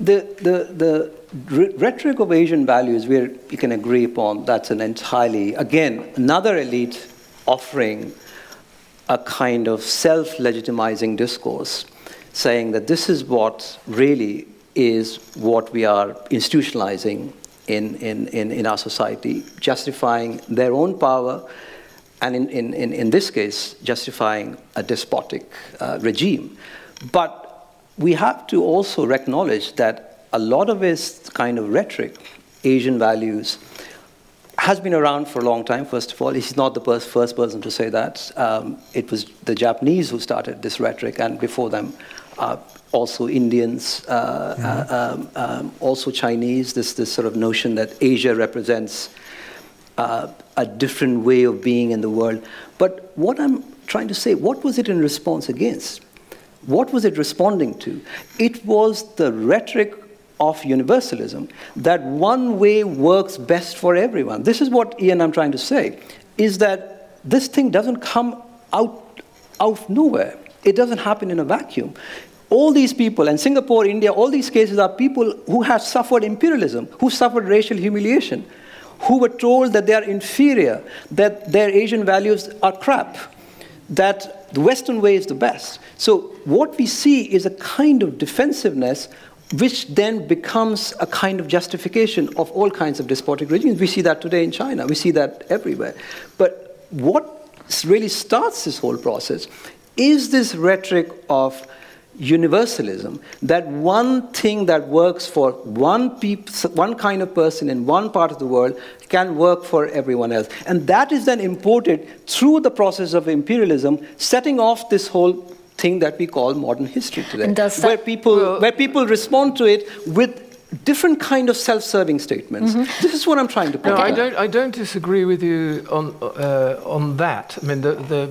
The, the, the rhetoric of Asian values, you can agree upon, that's an entirely, again, another elite offering a kind of self legitimizing discourse, saying that this is what really is what we are institutionalizing in, in, in, in our society, justifying their own power, and in, in, in, in this case, justifying a despotic uh, regime. But we have to also acknowledge that a lot of this kind of rhetoric, Asian values, has been around for a long time, first of all. He's not the first, first person to say that. Um, it was the Japanese who started this rhetoric, and before them, uh, also Indians, uh, mm-hmm. uh, um, um, also Chinese, this, this sort of notion that Asia represents uh, a different way of being in the world. But what I'm trying to say, what was it in response against? What was it responding to? It was the rhetoric of universalism that one way works best for everyone. This is what Ian I'm trying to say is that this thing doesn't come out out of nowhere. It doesn't happen in a vacuum. All these people, and Singapore, India, all these cases are people who have suffered imperialism, who suffered racial humiliation, who were told that they are inferior, that their Asian values are crap, that the Western way is the best. So what we see is a kind of defensiveness which then becomes a kind of justification of all kinds of despotic regimes. We see that today in China, we see that everywhere. But what really starts this whole process is this rhetoric of universalism that one thing that works for one, peop- one kind of person in one part of the world can work for everyone else. And that is then imported through the process of imperialism, setting off this whole thing that we call modern history today, where people where people respond to it with different kind of self-serving statements. Mm-hmm. This is what I'm trying to point no, out. I don't, I don't disagree with you on, uh, on that. I mean, the, the,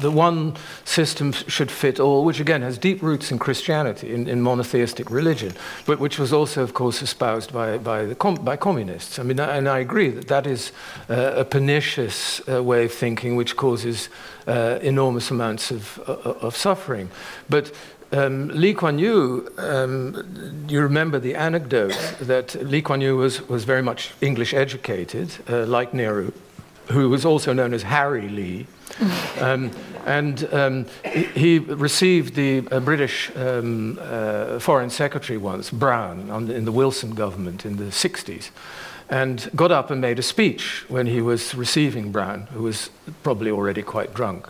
the one system should fit all, which again has deep roots in Christianity, in, in monotheistic religion, but which was also, of course, espoused by, by, the com- by communists. I mean, and I agree that that is uh, a pernicious uh, way of thinking which causes uh, enormous amounts of, uh, of suffering. But um, Lee Kuan Yew, um, you remember the anecdote that Lee Kuan Yew was, was very much English educated, uh, like Nehru, who was also known as Harry Lee. Um, and um, he, received the uh, British um, uh, Foreign Secretary once, Brown, the, in the Wilson government in the 60s, and got up and made a speech when he was receiving Brown, who was probably already quite drunk.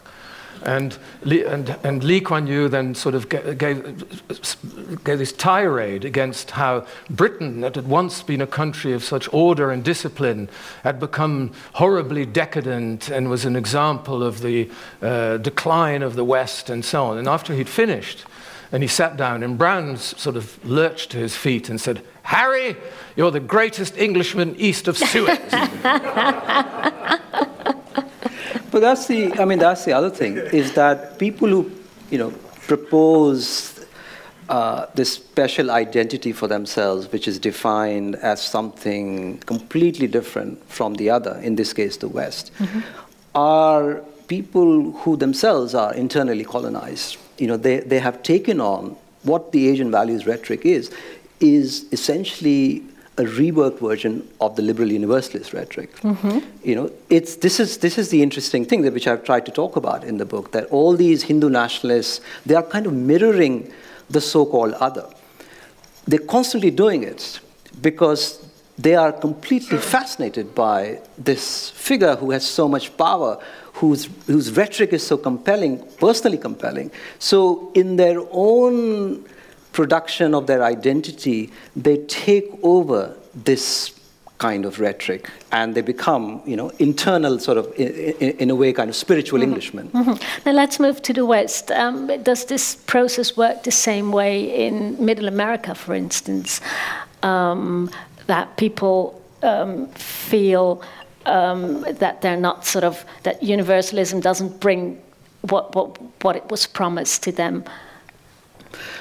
And Lee, and, and Lee Kuan Yew then sort of gave, gave this tirade against how Britain, that had once been a country of such order and discipline, had become horribly decadent and was an example of the uh, decline of the West and so on. And after he'd finished, and he sat down, and Brown sort of lurched to his feet and said, Harry, you're the greatest Englishman east of Suez. But that's the, I mean, that's the other thing, is that people who, you know, propose uh, this special identity for themselves, which is defined as something completely different from the other, in this case, the West, mm-hmm. are people who themselves are internally colonized. You know, they, they have taken on what the Asian values rhetoric is, is essentially a reworked version of the liberal universalist rhetoric. Mm-hmm. You know, it's, this, is, this is the interesting thing that which I've tried to talk about in the book, that all these Hindu nationalists, they are kind of mirroring the so-called other. They're constantly doing it because they are completely fascinated by this figure who has so much power, whose, whose rhetoric is so compelling, personally compelling. So in their own production of their identity, they take over this kind of rhetoric and they become you know internal sort of in, in a way kind of spiritual mm-hmm. englishmen mm-hmm. now let's move to the west um, does this process work the same way in middle america for instance um, that people um, feel um, that they're not sort of that universalism doesn't bring what, what, what it was promised to them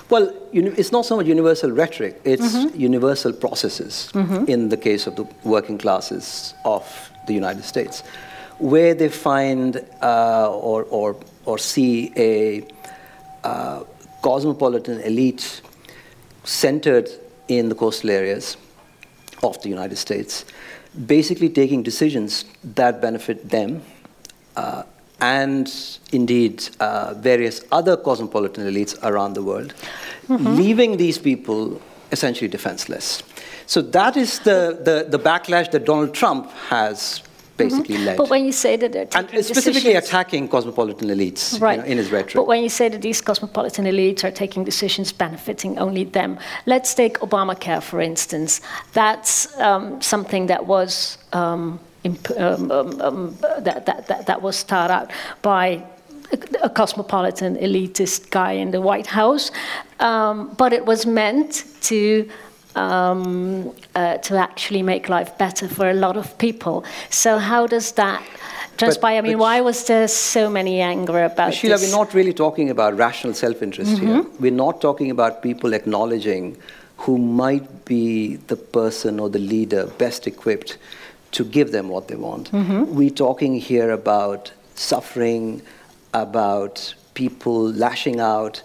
well, it's not so much universal rhetoric, it's mm-hmm. universal processes mm-hmm. in the case of the working classes of the United States, where they find uh, or, or, or see a uh, cosmopolitan elite centered in the coastal areas of the United States, basically taking decisions that benefit them. Uh, and indeed uh, various other cosmopolitan elites around the world, mm-hmm. leaving these people essentially defenseless. So that is the, the, the backlash that Donald Trump has basically mm-hmm. led. But when you say that they're and specifically decisions, attacking cosmopolitan elites right. you know, in his rhetoric. But when you say that these cosmopolitan elites are taking decisions benefiting only them, let's take Obamacare for instance. That's um, something that was um, um, um, um, that, that, that, that was started out by a cosmopolitan elitist guy in the White House, um, but it was meant to um, uh, to actually make life better for a lot of people. So how does that transpire? I mean, why was there so many anger about Sheila, this? we're not really talking about rational self-interest mm-hmm. here. We're not talking about people acknowledging who might be the person or the leader best equipped to give them what they want. Mm-hmm. We're talking here about suffering, about people lashing out,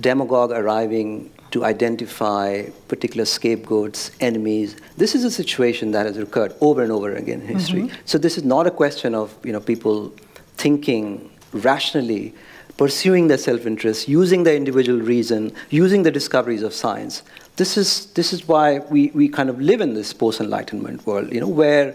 demagogue arriving to identify particular scapegoats, enemies. This is a situation that has occurred over and over again in history. Mm-hmm. So this is not a question of you know people thinking rationally pursuing their self-interest, using their individual reason, using the discoveries of science. This is, this is why we, we kind of live in this post-enlightenment world, you know, where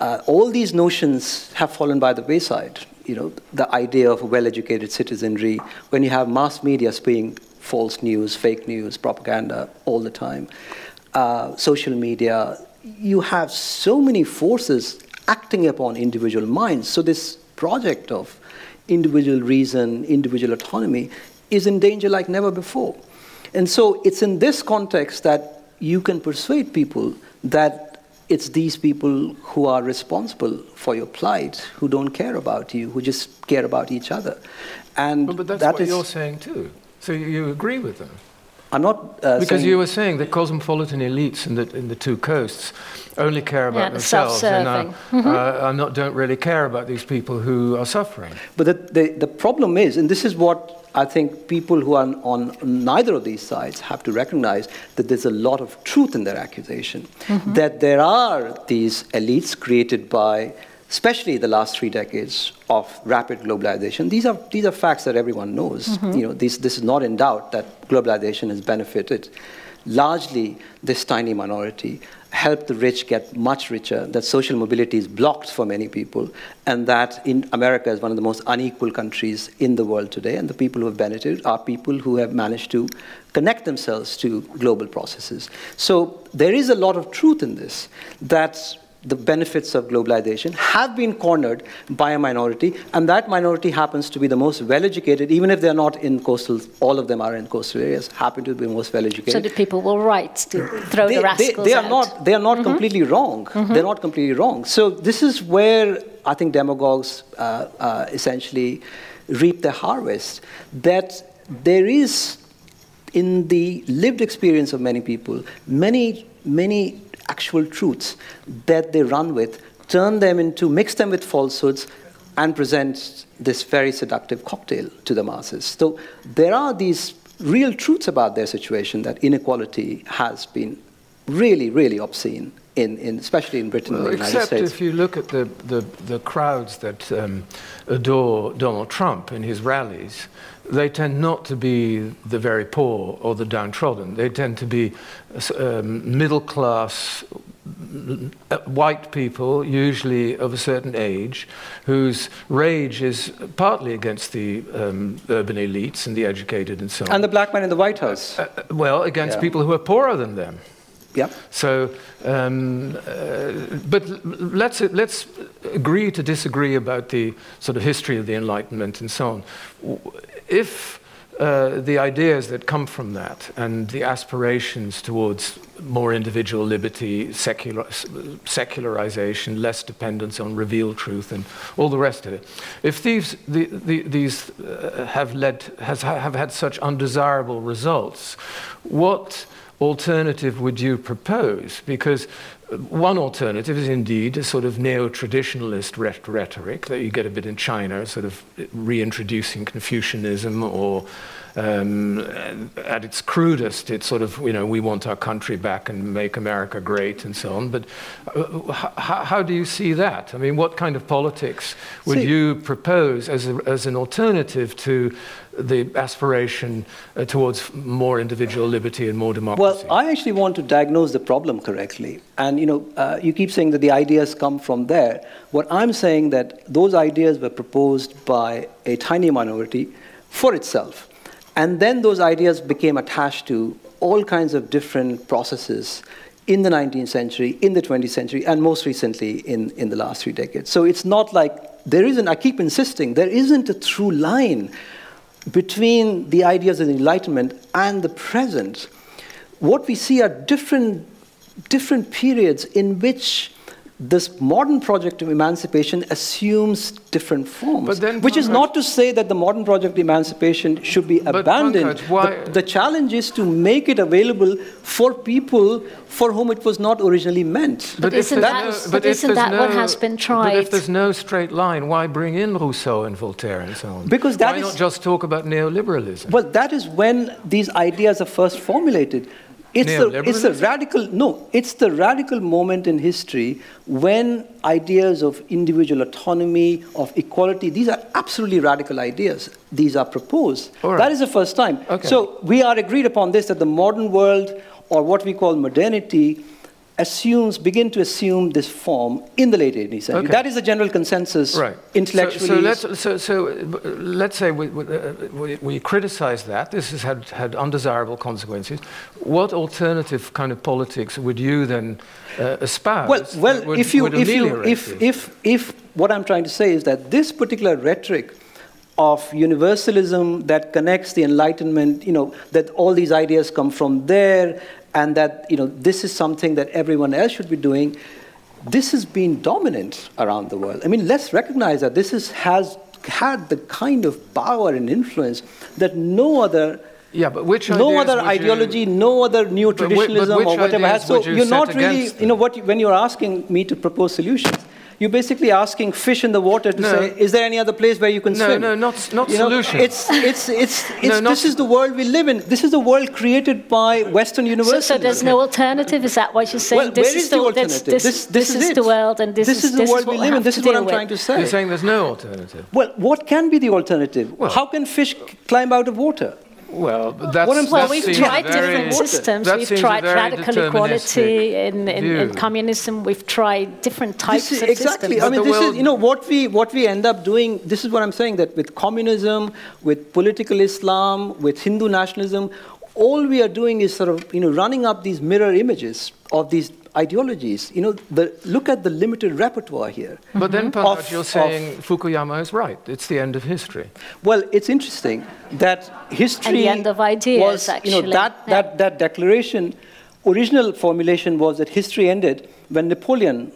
uh, all these notions have fallen by the wayside. You know, the idea of a well-educated citizenry, when you have mass media spewing false news, fake news, propaganda all the time, uh, social media, you have so many forces acting upon individual minds. So this project of individual reason, individual autonomy is in danger like never before. And so it's in this context that you can persuade people that it's these people who are responsible for your plight, who don't care about you, who just care about each other. And but, but that's that what is, you're saying too. So you agree with them? I'm not uh, Because you were saying that cosmopolitan elites in the, in the two coasts only care about Yeah, themselves and uh, self-serving. uh, are not, don't really care about these people who are suffering. But the, the, the problem is, and this is what I think people who are on neither of these sides have to recognize, that there's a lot of truth in their accusation. Mm-hmm. That there are these elites created by, especially the last three decades of rapid globalization. These are, these are facts that everyone knows. Mm-hmm. You know, this, this is not in doubt that globalization has benefited largely this tiny minority help the rich get much richer, that social mobility is blocked for many people, and that in America is one of the most unequal countries in the world today, and the people who have benefited are people who have managed to connect themselves to global processes. So there is a lot of truth in this, that the benefits of globalization have been cornered by a minority, and that minority happens to be the most well educated, even if they're not in coastal, all of them are in coastal areas, happen to be the most well educated. So the people were right to throw they, the they, rascals they are out. not they are not completely wrong. They're not completely wrong. So this is where I think demagogues uh, uh, essentially reap their harvest. That there is in the lived experience of many people many many actual truths that they run with, turn them into mix them with falsehoods, and present this very seductive cocktail to the masses. So there are these real truths about their situation that inequality has been really, really obscene, in, in, especially in Britain and the United except States. if you look at the, the, the crowds that um, adore Donald Trump in his rallies, they tend not to be the very poor or the downtrodden. They tend to be um, middle class uh, white people, usually of a certain age, whose rage is partly against the um, urban elites and the educated and so on. And the black man in the White House. Uh, well, against Yeah. people who are poorer than them. yeah. So, um, uh, but let's, let's agree to disagree about the sort of history of the Enlightenment and so on. If uh, the ideas that come from that and the aspirations towards more individual liberty, secular, secularization, less dependence on revealed truth, and all the rest of it, if these, the, the, these uh, have, led, has, have had such undesirable results, what alternative would you propose? Because one alternative is indeed a sort of neo traditionalist rhetoric that you get a bit in China, sort of reintroducing Confucianism or. Um, at its crudest, it's sort of, you know, we want our country back and make America great and so on. But uh, h- how do you see that? I mean, what kind of politics would See- you propose as, a, as an alternative to the aspiration uh, towards more individual liberty and more democracy? Well, I actually want to diagnose the problem correctly. And you know, uh, you keep saying that the ideas come from there. What I'm saying that those ideas were proposed by a tiny minority for itself. And then those ideas became attached to all kinds of different processes in the 19th century, in the 20th century, and most recently in, in the last three decades. So it's not like there isn't, I keep insisting, there isn't a through line between the ideas of the Enlightenment and the present. What we see are different, different periods in which this modern project of emancipation assumes different forms. But then, which is not to say that the modern project of emancipation should be abandoned. Pankaj, why- The, the challenge is to make it available for people for whom it was not originally meant. But if isn't that- no- but if isn't there's that what has been tried? But tried? if there's no straight line, why bring in Rousseau and Voltaire and so on? Because that why is- not just talk about neoliberalism? Well, that is when these ideas are first formulated. It's the, it's the radical no it's the radical moment in history when ideas of individual autonomy of equality these are absolutely radical ideas these are proposed right. that is the first time okay. so we are agreed upon this that the modern world or what we call modernity assumes, begin to assume this form in the late 18th century. Okay. That is the general consensus right. intellectually. So, so, let's, so, so let's say we, we, we, criticize that. This has had, had undesirable consequences. What alternative kind of politics would you then uh, espouse? Well, well would, if, you, if, you, if, if, if what I'm trying to say is that this particular rhetoric of universalism that connects the enlightenment you know that all these ideas come from there and that you know, this is something that everyone else should be doing, this has been dominant around the world. I mean, let's recognize that this is, has had the kind of power and influence that no other yeah, but which no other ideology, you, no other new traditionalism or whatever has. So you are not really, you know, what when you're asking me to propose solutions, you're basically asking fish in the water to no. say, is there any other place where you can no, swim? No, no, not, not you solution. Know, it's, it's, it's, it's no, this is the world we live in. This is the world created by Western universities. So, so there's no alternative? Is that what you're saying? Well, this where is, is the, the alternative? This, this, this, is, is the world and this, this is, is the world we live in. This is what I'm trying to say. You're saying there's no alternative? Well, what can be the alternative? Well, How can fish climb out of water? Well, that's, well, that we've tried different systems. We've tried radical equality in, in, in, communism. We've tried different types is, of exactly. systems. Exactly. I mean, this is you know what we what we end up doing. This is what I'm saying that with communism, with political Islam, with Hindu nationalism, all we are doing is sort of you know running up these mirror images of these ideologies. You know, the, look at the limited repertoire here. But mm-hmm. then perhaps of, you're saying Fukuyama is right. It's the end of history. Well, it's interesting that history and the end of ideas. Was, actually. You know, that, yeah. that, that declaration, original formulation was that history ended when Napoleon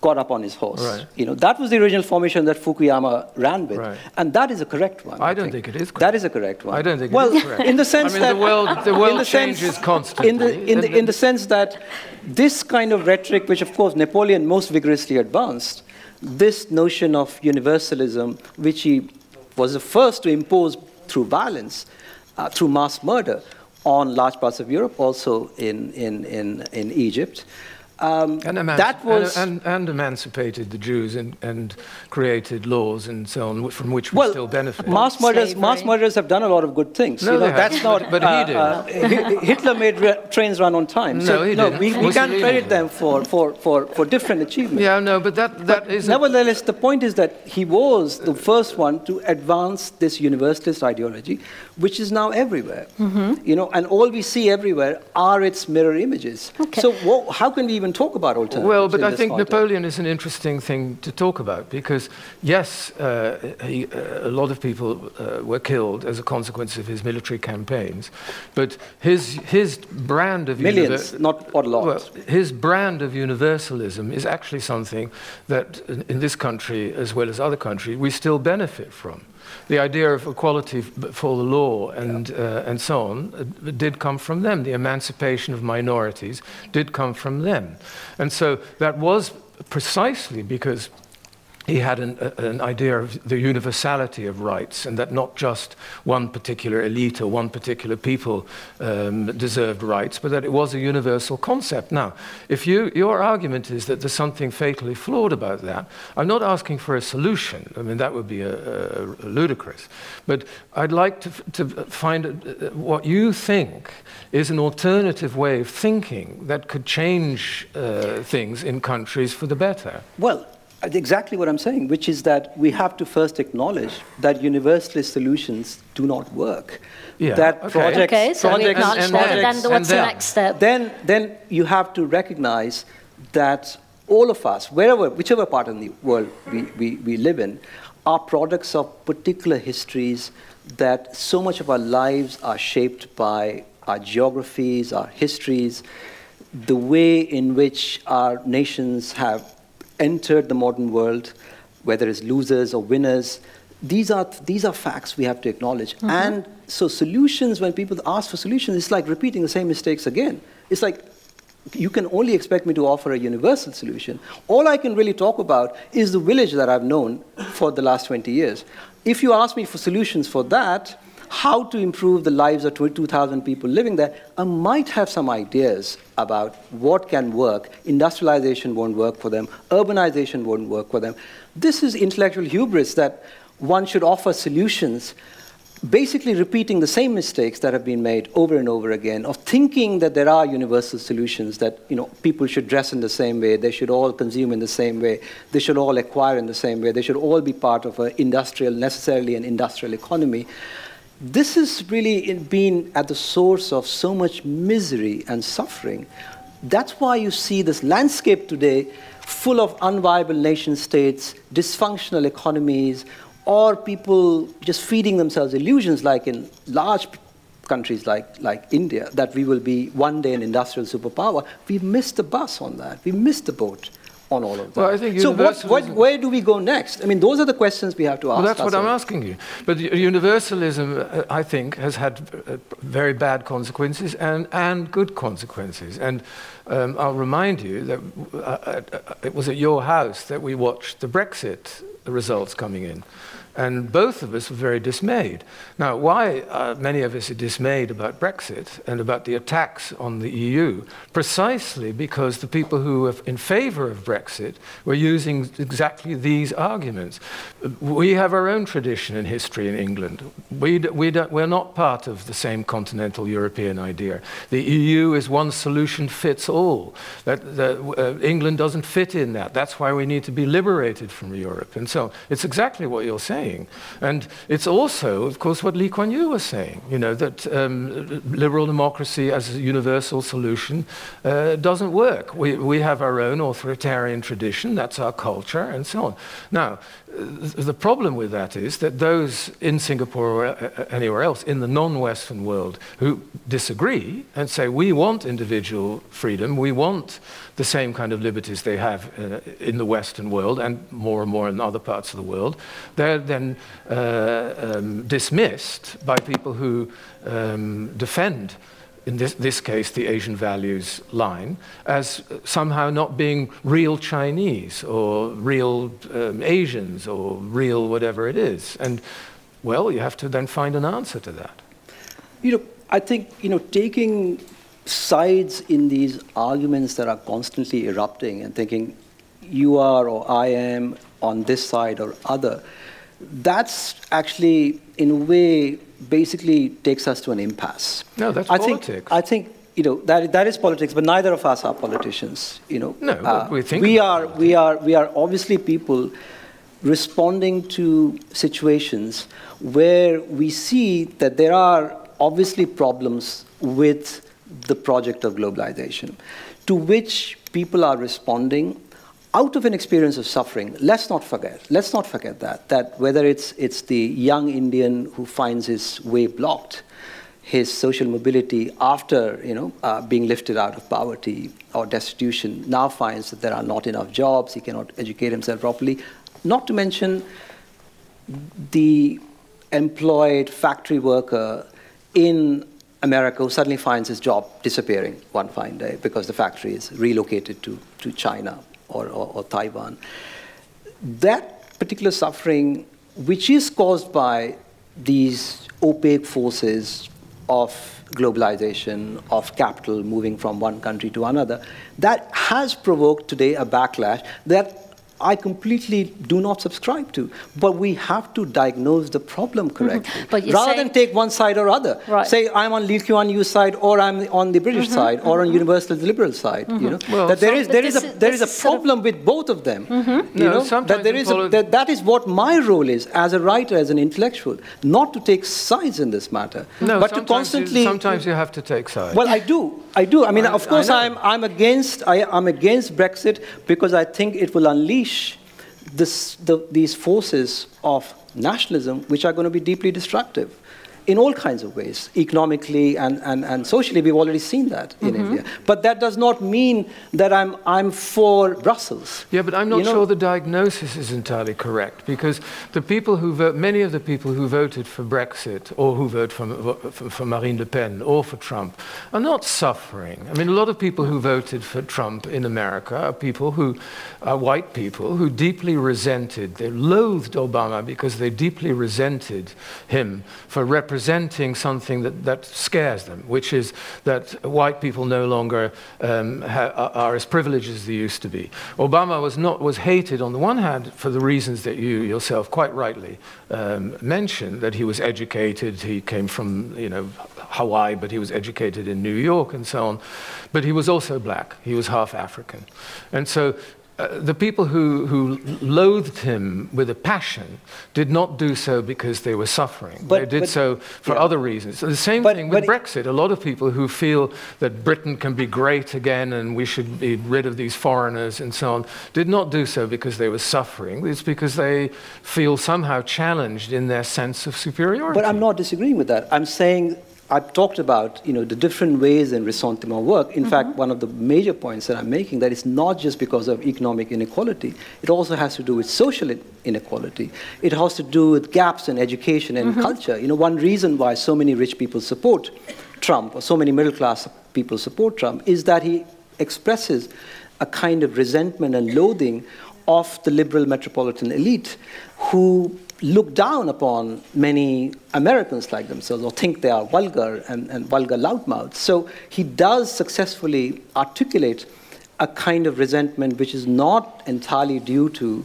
got up on his horse. Right. You know, that was the original formation that Fukuyama ran with. Right. And that is a correct one. I, I don't think. think. it is correct. That is a correct one. I don't think well, it is correct. in the sense I mean, that... the world, the world the changes sense, constantly. In the, in, the, in the sense that this kind of rhetoric, which of course Napoleon most vigorously advanced, this notion of universalism, which he was the first to impose through violence, uh, through mass murder on large parts of Europe, also in, in, in, in Egypt, um, and, that was and, and, and, emancipated the Jews and, and, created laws and so on from which we well, still benefit. Mass murderers, mass murderers have done a lot of good things. No, you know, that's not. But, he did. Uh, Hitler made re- trains run on time. No, so, he no, didn't. we, we can't credit them for, for, for, for different achievements. Yeah, no, but that that but Nevertheless, the point is that he was the first one to advance this universalist ideology, which is now everywhere. Mm-hmm. You know, and all we see everywhere are its mirror images. Okay. So, what, how can we even talk about alternatives? Well, but I think context. Napoleon is an interesting thing to talk about because, yes, uh, he, uh, a lot of people uh, were killed as a consequence of his military campaigns, but his, his brand of millions, not a lot. Well, his brand of universalism is actually something that, in this country as well as other countries, we still benefit from the idea of equality for the law and, yeah. uh, and so on uh, did come from them. The emancipation of minorities did come from them. And so that was precisely because he had an, an, idea of the universality of rights and that not just one particular elite or one particular people um, deserved rights, but that it was a universal concept. Now, if you, your argument is that there's something fatally flawed about that, I'm not asking for a solution. I mean, that would be a, a, a ludicrous. But I'd like to, to find what you think is an alternative way of thinking that could change uh, things in countries for the better. Well, exactly what I'm saying, which is that we have to first acknowledge that universalist solutions do not work. Yeah, that okay. projects, okay, so projects, we acknowledge and, that. And then what's the next step? Then, then you have to recognize that all of us, wherever, whichever part of the world we, we, we live in, are products of particular histories that so much of our lives are shaped by our geographies, our histories, the way in which our nations have entered the modern world, whether it's losers or winners, these are, these are facts we have to acknowledge. Mm-hmm. And so, solutions, when people ask for solutions, it's like repeating the same mistakes again. It's like, you can only expect me to offer a universal solution. All I can really talk about is the village that I've known for the last 20 years. If you ask me for solutions for that, how to improve the lives of 2,000 people living there, I might have some ideas about what can work. Industrialization won't work for them, urbanization won't work for them. This is intellectual hubris that one should offer solutions basically repeating the same mistakes that have been made over and over again of thinking that there are universal solutions that you know people should dress in the same way they should all consume in the same way they should all acquire in the same way they should all be part of an industrial necessarily an industrial economy this has really been at the source of so much misery and suffering that's why you see this landscape today full of unviable nation states dysfunctional economies or people just feeding themselves illusions, like in large countries like, like India, that we will be one day an industrial superpower. We've missed the bus on that. We missed the boat on all of that. Well, I think so what, what, where do we go next? I mean, those are the questions we have to ask. Well, that's ourselves. what I'm asking you. But universalism, uh, I think, has had uh, very bad consequences and, and good consequences. And um, I'll remind you that uh, uh, it was at your house that we watched the Brexit results coming in. And both of us were very dismayed. Now, why uh, many of us are dismayed about Brexit and about the attacks on the EU? Precisely because the people who were in favor of Brexit were using exactly these arguments. We have our own tradition in history in England. We, we we're not part of the same continental European idea. The EU is one solution fits all. That, that uh, England doesn't fit in that. That's why we need to be liberated from Europe. And so it's exactly what you're saying saying. And it's also, of course, what Lee Kuan Yew was saying, you know, that um, liberal democracy as a universal solution uh, doesn't work. We, we have our own authoritarian tradition, that's our culture, and so on. Now, the problem with that is that those in Singapore or uh, anywhere else in the non Western world who disagree and say, we want individual freedom, we want the same kind of liberties they have uh, in the Western world and more and more in other parts of the world, they're then uh, um, dismissed by people who um, defend in this, this, case, the Asian values line, as somehow not being real Chinese or real um, Asians or real whatever it is. And, well, you have to then find an answer to that. You know, I think, you know, taking sides in these arguments that are constantly erupting and thinking you are or I am on this side or other, that's actually, in a way, basically takes us to an impasse. No, that's I politics. Think, I think you know that that is politics, but neither of us are politicians. You know, no, uh, we think we are. We are. We are obviously people responding to situations where we see that there are obviously problems with the project of globalization, to which people are responding out of an experience of suffering, let's not forget, let's not forget that, that whether it's, it's the young Indian who finds his way blocked, his social mobility after you know, uh, being lifted out of poverty or destitution now finds that there are not enough jobs, he cannot educate himself properly, not to mention the employed factory worker in America who suddenly finds his job disappearing one fine day because the factory is relocated to, to China or, or, or Taiwan. That particular suffering, which is caused by these opaque forces of globalization, of capital moving from one country to another, that has provoked today a backlash that I completely do not subscribe to. But we have to diagnose the problem mm-hmm. correctly. Mm-hmm. Rather than take one side or other. Right. Say, I'm on Lee Kuan Yew's side, or I'm on the British mm-hmm. side, or on mm-hmm. Universal liberal side. You mm-hmm. know? Well, that there is, there is, a, there is a problem with both of them. You no, know? That, there is a, that, that is what my role is as a writer, as an intellectual, not to take sides in this matter. No, but to constantly. You, sometimes you have to take sides. Well, I do. I do. I mean, I, of course, I'm, I'm, against, I, I'm against Brexit because I think it will unleash this, the, these forces of nationalism, which are going to be deeply destructive in all kinds of ways, economically and, and, and socially. We've already seen that in mm-hmm. India. But that does not mean that I'm, I'm for Brussels. Yeah, but I'm not you know? sure the diagnosis is entirely correct because the people who vote, many of the people who voted for Brexit or who vote for, for, for Marine Le Pen or for Trump are not suffering. I mean, a lot of people who voted for Trump in America are people who are white people who deeply resented, they loathed Obama because they deeply resented him for representing representing something that, that scares them, which is that white people no longer um, are as privileged as they used to be. Obama was, not, was hated on the one hand for the reasons that you yourself quite rightly um, mentioned, that he was educated, he came from you know, Hawaii, but he was educated in New York and so on. But he was also black, he was half African. And so uh, the people who, who loathed him with a passion did not do so because they were suffering. But- they did but- so for yeah. other reasons. So the same But- thing with Brexit. A lot of people who feel that Britain can be great again and we should be rid of these foreigners and so on did not do so because they were suffering. It's because they feel somehow challenged in their sense of superiority. But I'm not disagreeing with that. I'm saying I've talked about you know the different ways in ressentiment work. In mm-hmm. fact, one of the major points that I'm making that it's not just because of economic inequality. It also has to do with social inequality. It has to do with gaps in education and mm-hmm. culture. You know, one reason why so many rich people support Trump or so many middle class people support Trump is that he expresses a kind of resentment and loathing of the liberal metropolitan elite who look down upon many Americans like themselves or think they are vulgar and, and vulgar loudmouths. So he does successfully articulate a kind of resentment which is not entirely due to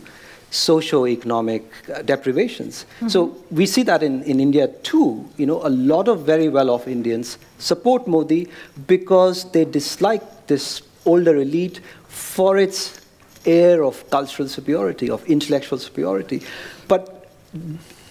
socio-economic uh, deprivations. So we see that in, in India too. You know, a lot of very well-off Indians support Modi because they dislike this older elite for its air of cultural superiority, of intellectual superiority. But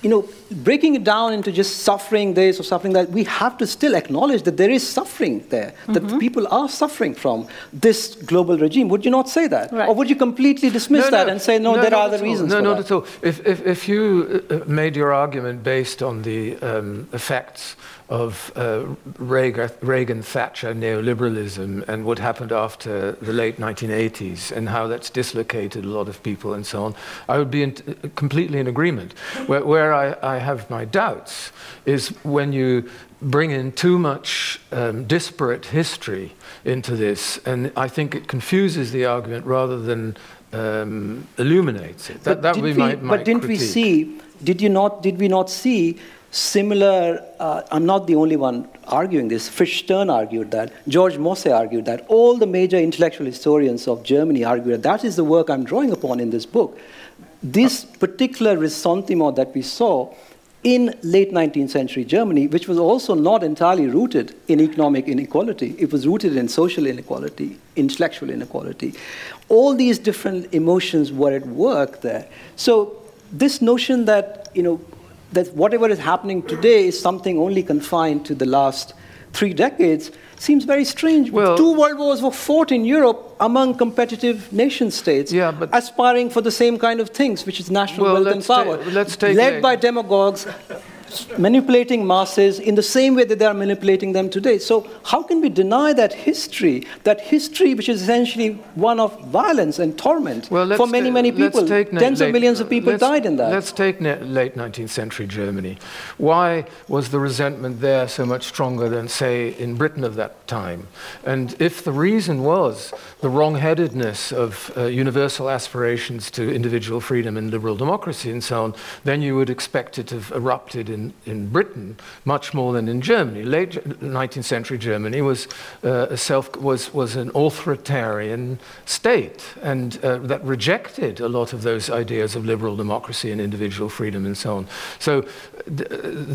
you know, breaking it down into just suffering this or suffering that, we have to still acknowledge that there is suffering there, that people are suffering from this global regime. Would you not say that? Right. Or would you completely dismiss that and say, no, there are other reasons No, not that? at all. If, if, if you uh, made your argument based on the um, effects of uh, Reagan, Reagan Thatcher neoliberalism and what happened after the late 1980s and how that's dislocated a lot of people and so on, I would be in, completely in agreement. Where, where I, I have my doubts is when you bring in too much um, disparate history into this, and I think it confuses the argument rather than um, illuminates it. That, that would be my, my but didn't we see, did, you not, did we not see similar, uh, I'm not the only one arguing this, Fritz Stern argued that, George Mosse argued that, all the major intellectual historians of Germany argued that. That is the work I'm drawing upon in this book. This particular ressentiment that we saw in late 19th century Germany, which was also not entirely rooted in economic inequality, it was rooted in social inequality, intellectual inequality. All these different emotions were at work there. So this notion that, you know, that whatever is happening today is something only confined to the last three decades seems very strange. Well- Two world wars were fought in Europe among competitive nation states, Yeah, but- aspiring for the same kind of things, which is national Well, wealth and ta- power, let's take led by demagogues manipulating masses in the same way that they are manipulating them today. So how can we deny that history, that history which is essentially one of violence and torment Well, for many, many people? Tens of millions of people died in that. Let's take late 19th century Germany. Why was the resentment there so much stronger than, say, in Britain of that time? And if the reason was the wrong-headedness of uh, universal aspirations to individual freedom and liberal democracy and so on, then you would expect it to have erupted in, in Britain much more than in Germany. Late 19th century Germany was, uh, a self, was, was an authoritarian state and uh, that rejected a lot of those ideas of liberal democracy and individual freedom and so on. So th-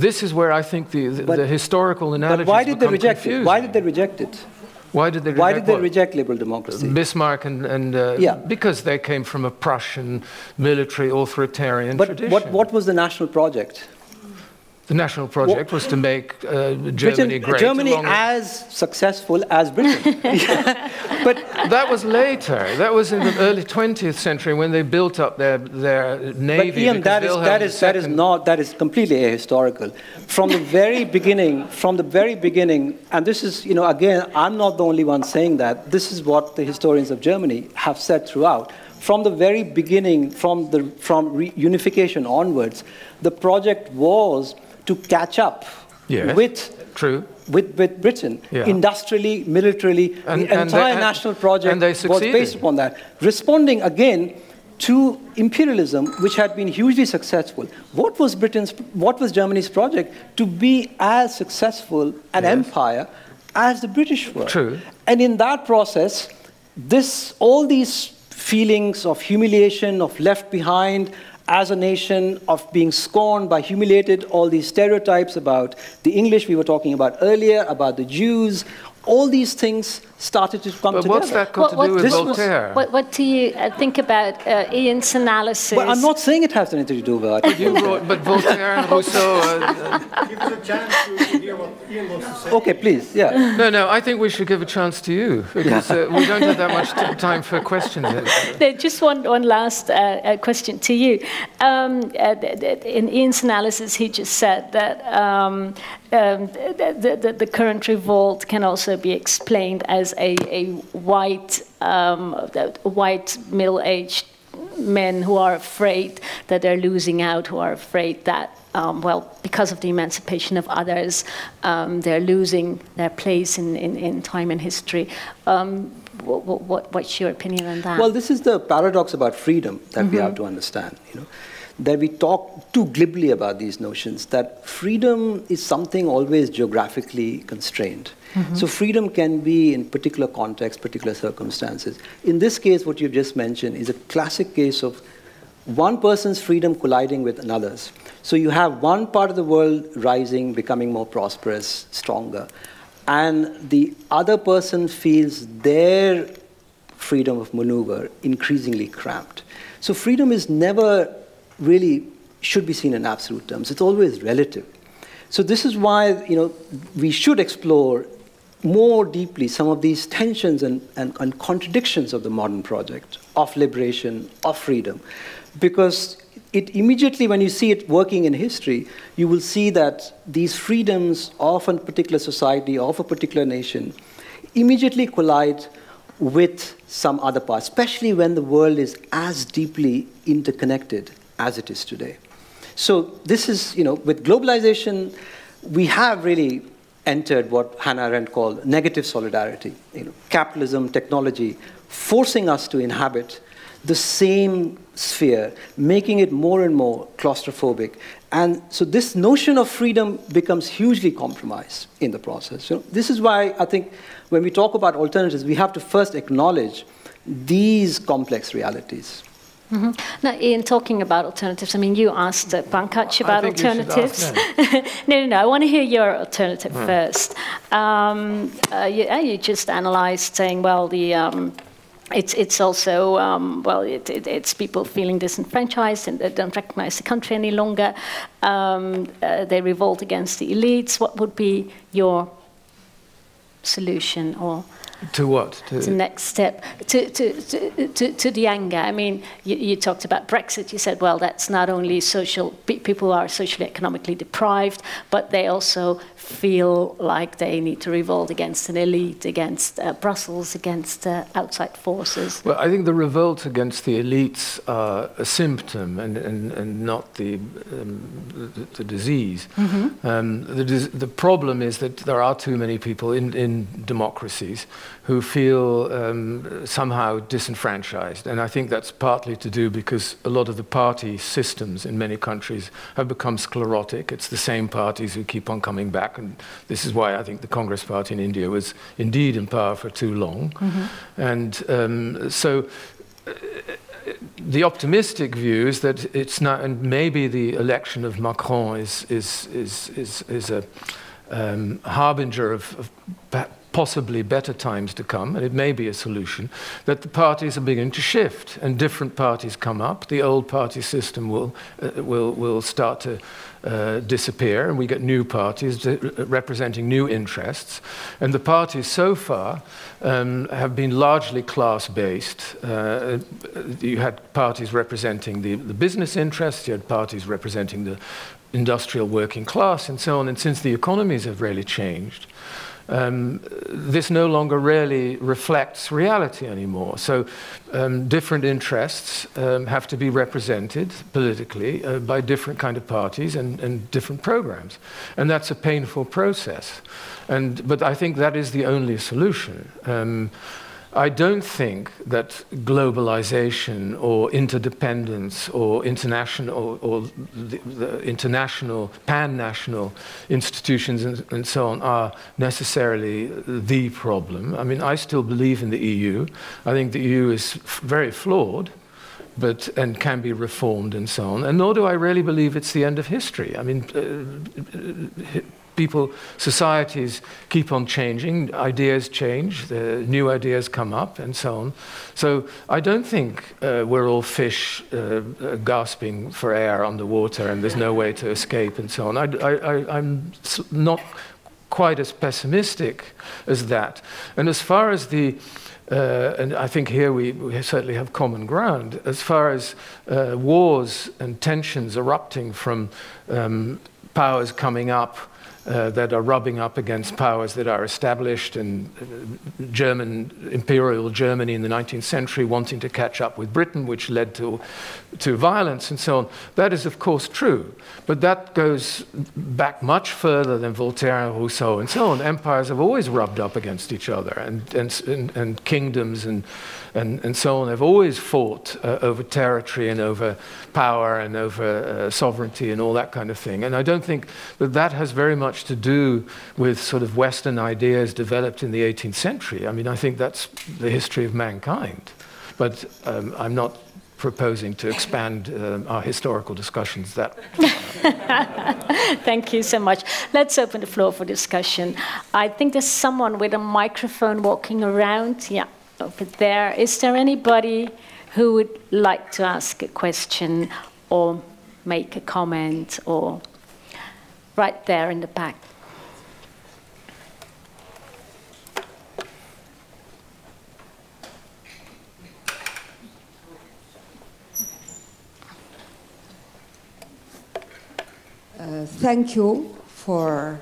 this is where I think the, the, But- the historical analogies But why did they reject confusing. it? Why did they reject it? Why did they Why did they what? reject liberal democracy? Bismarck and, and uh, Yeah. because they came from a Prussian military authoritarian But tradition. what, what was the national project? The national project was to make uh, Germany Britain, great. Germany as successful as Britain. but that was later. That was in the early 20th century when they built up their, their navy. But Ian, that is, that, is, that is not, that is completely ahistorical. From the very beginning, from the very beginning, and this is, you know, again, I'm not the only one saying that. This is what the historians of Germany have said throughout. From the very beginning, from, the, from reunification onwards, the project was to catch up Yes. with True. with, with Britain, Yeah. industrially, militarily, And- the and entire they- national project was based upon that. Responding again to imperialism, which had been hugely successful. What was Britain's, what was Germany's project? To be as successful an yes. empire as the British were. True. And in that process, this, all these feelings of humiliation, of left behind as a nation, of being scorned by humiliated, all these stereotypes about the English we were talking about earlier, about the Jews, all these things started to come but together. what's that got what, to do with Voltaire? what, what, do you uh, think about uh, Ian's analysis? Well, I'm not saying it has anything to do with that. wrote, but Voltaire and Rousseau... Uh, give us a chance to hear what Ian wants to say. Okay, please, yeah. No, no, I think we should give a chance to you, because uh, we don't have that much time for questions. No, just one, one last uh, uh, question to you. Um, in Ian's analysis, he just said that um, um, the, the, the, current revolt can also be explained as a, a white, um, white middle-aged men who are afraid that they're losing out, who are afraid that, um, well, because of the emancipation of others, um, they're losing their place in, in, in time and history. Um, what, what, what's your opinion on that? Well, this is the paradox about freedom that mm-hmm. we have to understand. You know? That we talk too glibly about these notions, that freedom is something always geographically constrained. Mm-hmm. So freedom can be in particular contexts, particular circumstances. In this case, what you've just mentioned is a classic case of one person's freedom colliding with another's. So you have one part of the world rising, becoming more prosperous, stronger, and the other person feels their freedom of maneuver increasingly cramped. So freedom is never really should be seen in absolute terms. It's always relative. So this is why you know we should explore more deeply some of these tensions and, and, and contradictions of the modern project of liberation, of freedom. Because it immediately, when you see it working in history, you will see that these freedoms of a particular society, of a particular nation, immediately collide with some other part, especially when the world is as deeply interconnected as it is today. So this is, you know, with globalization, we have really entered what Hannah Arendt called negative solidarity. You know, capitalism, technology, forcing us to inhabit the same sphere, making it more and more claustrophobic. And so this notion of freedom becomes hugely compromised in the process. Know, this is why I think when we talk about alternatives, we have to first acknowledge these complex realities. Mm-hmm. Now, Ian, talking about alternatives, I mean, you asked uh, Pankaj about alternatives. no, no, no. I want to hear your alternative hmm. first. Um, uh, you, uh, you, just analyzed saying, well, the. Um, it's, it's also, um, well, it, it, it's people feeling disenfranchised and they don't recognize the country any longer. Um, uh, they revolt against the elites. What would be your solution or to what? To the next step. To, to, to, to, the anger. I mean, you, talked about Brexit. You said, well, that's not only social, people are socially, economically deprived, but they also feel like they need to revolt against an elite, against uh, Brussels, against uh, outside forces. Well, I think the revolt against the elites are a symptom and, and, and not the, um, the, the, disease. Mm-hmm. Um, the, the problem is that there are too many people in, in democracies who feel um, somehow disenfranchised. And I think that's partly to do because a lot of the party systems in many countries have become sclerotic. It's the same parties who keep on coming back. And this is why I think the Congress Party in India was indeed in power for too long. Mm-hmm. And um, so. Uh, the optimistic view is that it's not, and maybe the election of Macron is, is, is, is, is a um, harbinger of, of possibly better times to come, and it may be a solution, that the parties are beginning to shift and different parties come up. The old party system will, uh, will, will start to uh, disappear, and we get new parties representing new interests. And the parties so far um, have been largely class based. Uh, you had parties representing the, the business interests, you had parties representing the industrial working class, and so on. And since the economies have really changed, um, this no longer really reflects reality anymore. So um, different interests um, have to be represented politically uh, by different kind of parties and, and, different programs. And that's a painful process. And, but I think that is the only solution. I don't think that globalization or interdependence or international or, or the, the international, pan-national institutions and, and, so on are necessarily the problem. I mean, I still believe in the EU. I think the EU is very flawed but and can be reformed and so on. And nor do I really believe it's the end of history. I mean, uh, people, societies keep on changing, ideas change, new ideas come up, and so on. So I don't think uh, we're all fish uh, uh, gasping for air underwater and there's no way to escape, and so on. I, I, I'm not quite as pessimistic as that. And as far as the uh, and I think here we, we, certainly have common ground. As far as uh, wars and tensions erupting from um, powers coming up uh, that are rubbing up against powers that are established, and uh, German imperial Germany in the 19th century wanting to catch up with Britain, which led to, to violence and so on. That is, of course, true. But that goes back much further than Voltaire and Rousseau and so on. Empires have always rubbed up against each other, and, and, and, and kingdoms and and, and so on have always fought uh, over territory and over power and over uh, sovereignty and all that kind of thing. And I don't think that that has very much to do with sort of Western ideas developed in the 18th century. I mean, I think that's the history of mankind. But um, I'm not proposing to expand um, our historical discussions that. Thank you so much. Let's open the floor for discussion. I think there's someone with a microphone walking around. Yeah over there. Is there anybody who would like to ask a question or make a comment or right there in the back? Thank you for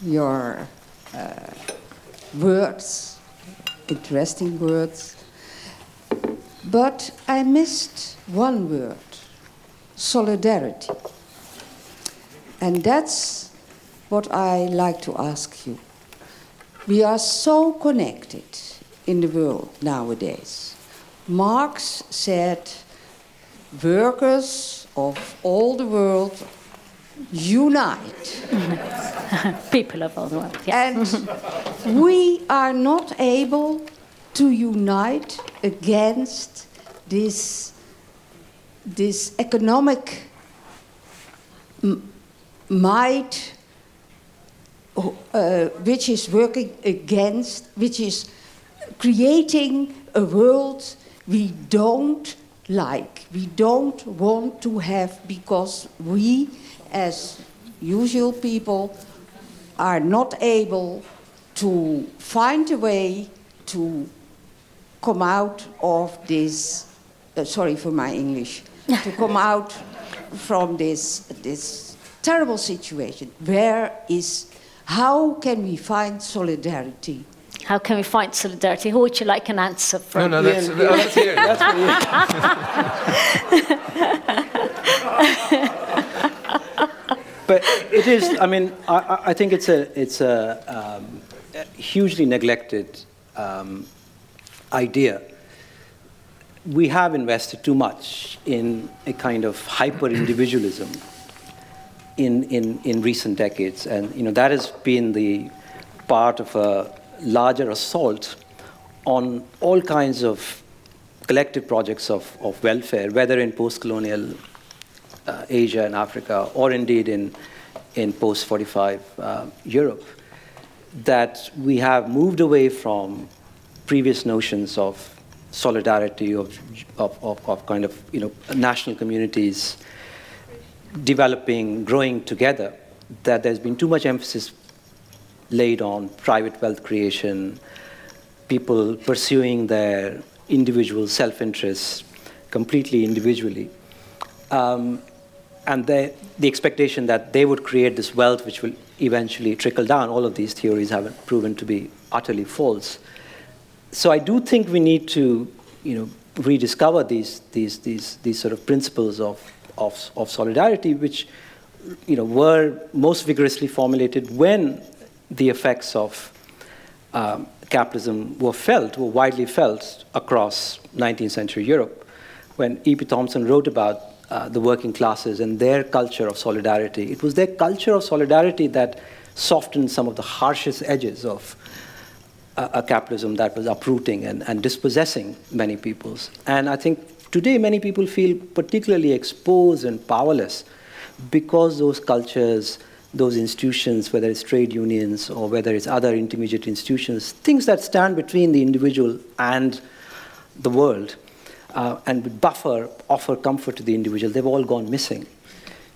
your uh, words interesting words. But I missed one word solidarity. And that's what I like to ask you. We are so connected in the world nowadays. Marx said, workers of all the world unite. People of all the world. Yeah. And we are not able to unite against this, this economic might uh, which is working against, which is creating a world we don't like, we don't want to have because we as usual people are not able to find a way to come out of this uh, sorry for my english to come out from this this terrible situation where is how can we find solidarity how can we find solidarity? Who would you like an answer from? No, no, that's, that's here. That's but it is. I mean, I, I think it's a it's a, um, hugely neglected um, idea. We have invested too much in a kind of hyper individualism in, in, in recent decades, and you know that has been the part of a larger assault on all kinds of collective projects of, of welfare, whether in post-colonial uh, Asia and Africa, or indeed in, in post 45 uh, Europe, that we have moved away from previous notions of solidarity, of, of, of, of kind of you know, national communities developing, growing together, that there's been too much emphasis laid on private wealth creation, people pursuing their individual self interests completely individually. Um, and the, the expectation that they would create this wealth which will eventually trickle down. All of these theories have proven to be utterly false. So I do think we need to, you know, rediscover these, these, these, these sort of principles of, of, of solidarity, which, you know, were most vigorously formulated when the effects of um, capitalism were felt, were widely felt across 19th century Europe. When E.P. Thompson wrote about uh, the working classes and their culture of solidarity, it was their culture of solidarity that softened some of the harshest edges of a, a capitalism that was uprooting and, and dispossessing many peoples. And I think today many people feel particularly exposed and powerless because those cultures, those institutions, whether it's trade unions or whether it's other intermediate institutions, things that stand between the individual and the world uh, and buffer, offer comfort to the individual, they've all gone missing.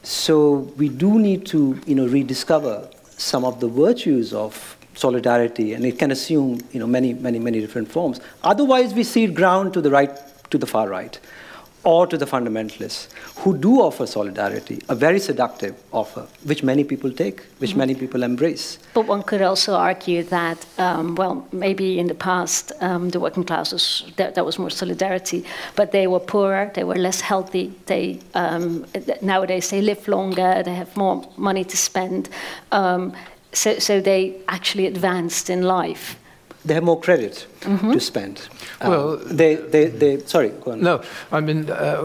So we do need to, you know, rediscover some of the virtues of solidarity, and it can assume, you know, many, many, many different forms. Otherwise, we cede ground to the right, to the far right or to the fundamentalists who do offer solidarity, a very seductive offer, which many people take, which mm-hmm. many people embrace. But one could also argue that, um, well, maybe in the past, um, the working classes, there, there, was more solidarity, but they were poorer, they were less healthy, they, um, nowadays they live longer, they have more money to spend. Um, so, so they actually advanced in life they have more credit mm-hmm. to spend. Um, well, they, they, they, sorry, go on. No, I mean, uh,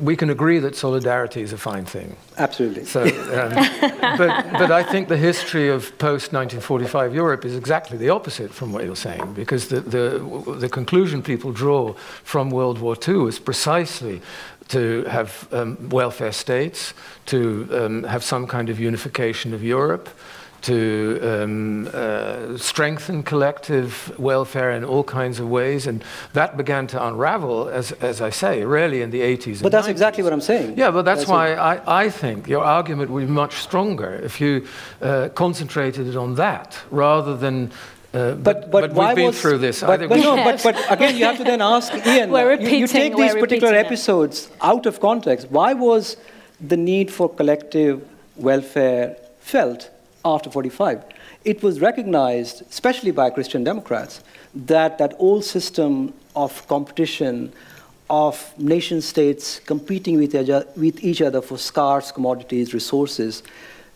we can agree that solidarity is a fine thing. Absolutely. So, um, but, but I think the history of post 1945 Europe is exactly the opposite from what you're saying, because the, the, the conclusion people draw from World War II is precisely to have um, welfare states, to um, have some kind of unification of Europe to um, uh, strengthen collective welfare in all kinds of ways. And that began to unravel, as, as I say, really in the 80s. But that's 90s. exactly what I'm saying. Yeah, but that's, that's why I, I think your argument would be much stronger if you uh, concentrated it on that rather than uh, but, but, but, we've been was, through this. But, but no, but, but again, you have to then ask Ian. we're repeating, you, you take these particular it. episodes out of context. Why was the need for collective welfare felt after 45. It was recognized, especially by Christian Democrats, that that old system of competition, of nation states competing with each, other, with each other for scarce commodities, resources,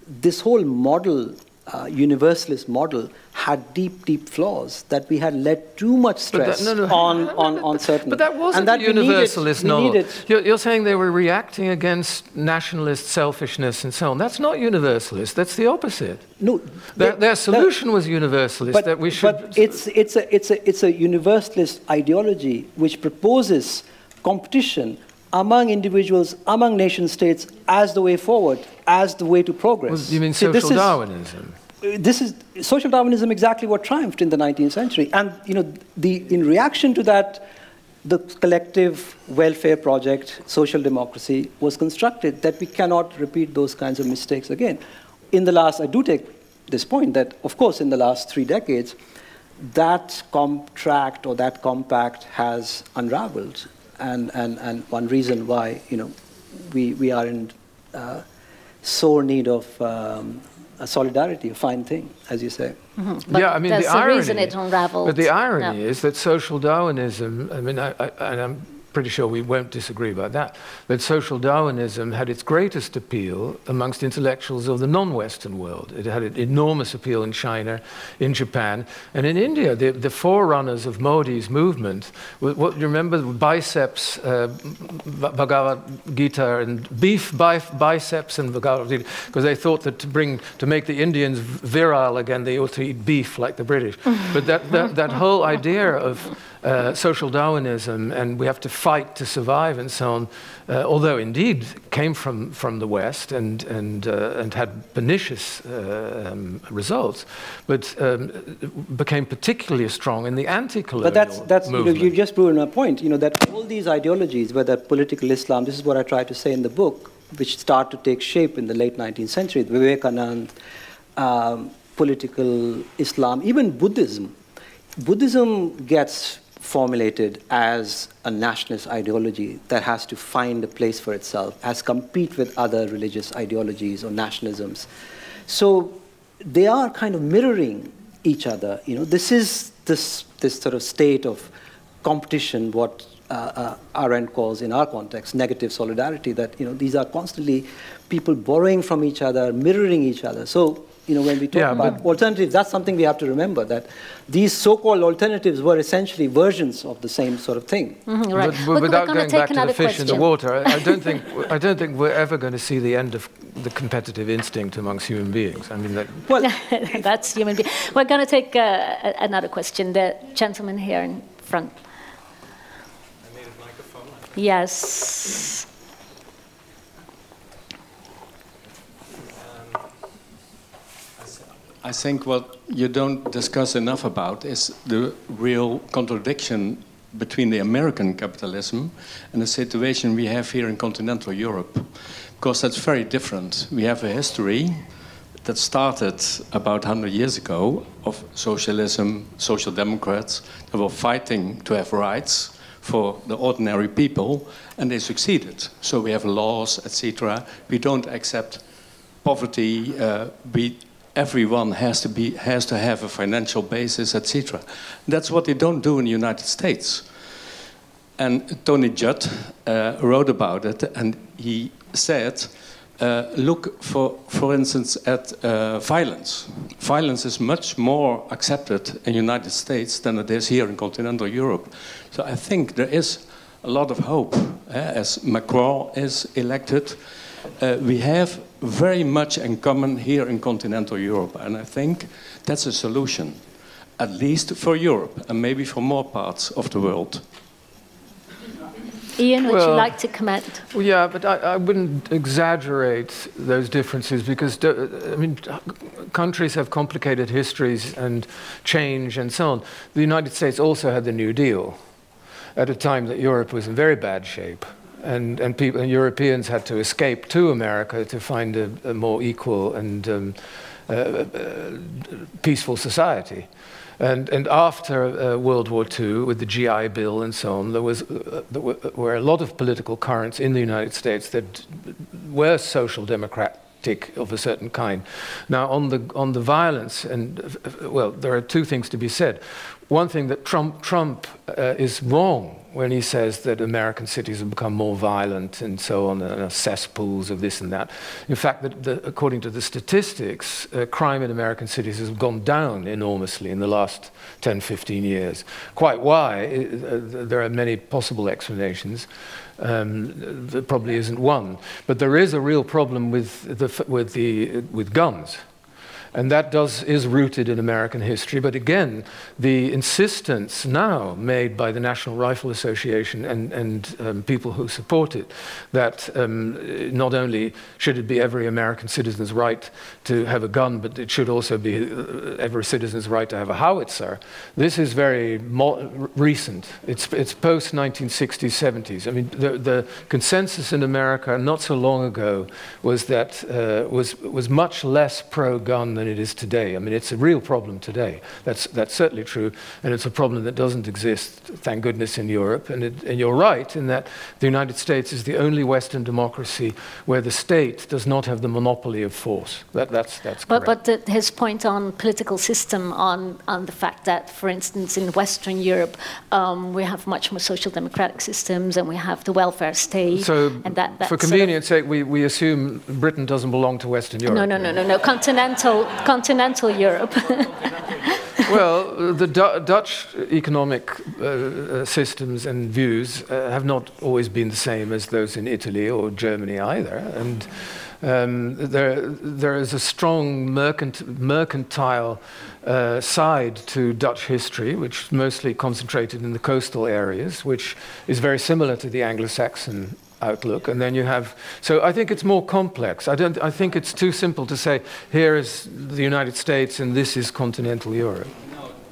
this whole model uh, universalist model had deep, deep flaws, that we had let too much stress that, no, no, on, on, on certain. But that wasn't and that universalist novel. You're, you're, saying they were reacting against nationalist selfishness and so on. That's not universalist, that's the opposite. No, their, their solution was universalist, but, that we should. But it's, it's, a, it's, a, it's a universalist ideology which proposes competition among individuals, among nation states, as the way forward, as the way to progress. Well, you mean social See, Darwinism? Uh, this is social Darwinism exactly what triumphed in the 19th century. And you know, the, in reaction to that, the collective welfare project, social democracy, was constructed that we cannot repeat those kinds of mistakes again. In the last, I do take this point that, of course, in the last three decades, that contract or that compact has unraveled. And, and, and one reason why, you know, we, we are in uh, sore need of um, a solidarity, a fine thing, as you say. Mm-hmm. yeah, I mean, the, irony, reason it unraveled. But the irony yeah. is that social Darwinism, I mean, I, I, and I'm pretty sure we won't disagree about that, that social Darwinism had its greatest appeal amongst intellectuals of the non Western world. It had an enormous appeal in China, in Japan, and in India. The, the forerunners of Modi's movement, what, you remember biceps, uh, Bhagavad Gita, and beef biceps and Bhagavad Gita, because they thought that to, bring, to make the Indians virile again, they ought to eat beef like the British. but that, that, that whole idea of uh, social Darwinism and we have to fight to survive and so on, uh, although indeed came from, from the West and, and, uh, and had pernicious uh, um, results, but um, became particularly strong in the anti-colonial But that's, that's movement. You know, you've just proven a point, you know, that all these ideologies, whether political Islam, this is what I try to say in the book, which start to take shape in the late 19th century, Vivekanand, um, political Islam, even Buddhism. Buddhism gets formulated as a nationalist ideology that has to find a place for itself, has compete with other religious ideologies or nationalisms. So they are kind of mirroring each other. You know, this is this, this sort of state of competition, what uh, uh, Arendt calls in our context negative solidarity, that you know, these are constantly people borrowing from each other, mirroring each other. So you know, when we talk Yeah, about alternatives, that's something we have to remember that these so-called alternatives were essentially versions of the same sort of thing. Mhm, right. But, We're- but we're without gonna going back to the another fish in the water, I, I don't think I don't think we're ever going to see the end of the competitive instinct amongst human beings. I mean, that, Well, That's human being. We're going to take uh, another question. The gentleman here in front. Yes. I think what you don't discuss enough about is the real contradiction between the American capitalism and the situation we have here in continental Europe. Because that's very different. We have a history that started about 100 years ago of socialism, social democrats that were fighting to have rights for the ordinary people, and they succeeded. So we have laws, etc. We don't accept poverty. Uh, we, everyone has to be has to have a financial basis, etc. That's what they don't do in the United States. And Tony Judt uh, wrote about it, and he said, uh, "Look for, for instance, at uh, violence. Violence is much more accepted in the United States than it is here in continental Europe. So I think there is a lot of hope. eh, as Macron is elected, uh, we have very much in common here in continental Europe, and I think that's a solution, at least for Europe and maybe for more parts of the world." Ian, would you like to comment? well, yeah, but I, I wouldn't exaggerate those differences because, do- I mean, countries have complicated histories and change and so on. The United States also had the New Deal at a time that Europe was in very bad shape. And, and, people, and Europeans had to escape to America to find a, a more equal and um, uh, uh, peaceful society. And, and after uh, World War II, with the GI Bill and so on, there, was, uh, there were, were a lot of political currents in the United States that were social democratic of a certain kind. Now, on the, on the violence, and uh, well, there are two things to be said. One thing that Trump, Trump uh, is wrong when he says that American cities have become more violent and so on, and are cesspools of this and that. In fact, the, the, according to the statistics, uh, crime in American cities has gone down enormously in the last 10, 15 years. Quite why? Uh, there are many possible explanations. Um, there probably isn't one. But there is a real problem with, the, with, the, with guns. And that does, is rooted in American history. But again, the insistence now made by the National Rifle Association and, and um, people who support it that um, not only should it be every American citizen's right to have a gun, but it should also be uh, every citizen's right to have a howitzer, this is very recent. It's, it's post 1960s, 70s. I mean, the, the consensus in America not so long ago was that uh, was, was much less pro gun than it is today. I mean, it's a real problem today. That's, that's certainly true. And it's a problem that doesn't exist, thank goodness, in Europe. And, it, and you're right in that the United States is the only Western democracy where the state does not have the monopoly of force. That, that's, that's But, correct. but the, his point on political system, on, on the fact that, for instance, in Western Europe, um, we have much more social democratic systems and we have the welfare state. so, and that, that for sort of- convenience sake, we, we assume Britain doesn't belong to Western Europe. No, no, no, no, no. Continental, continental Europe. well, the Du- Dutch economic uh, uh, systems and views uh, have not always been the same as those in Italy or Germany either. And um, there, there is a strong mercant- mercantile uh, side to Dutch history, which is mostly concentrated in the coastal areas, which is very similar to the Anglo Saxon outlook and then you have so i think it's more complex i don't i think it's too simple to say here is the united states and this is continental europe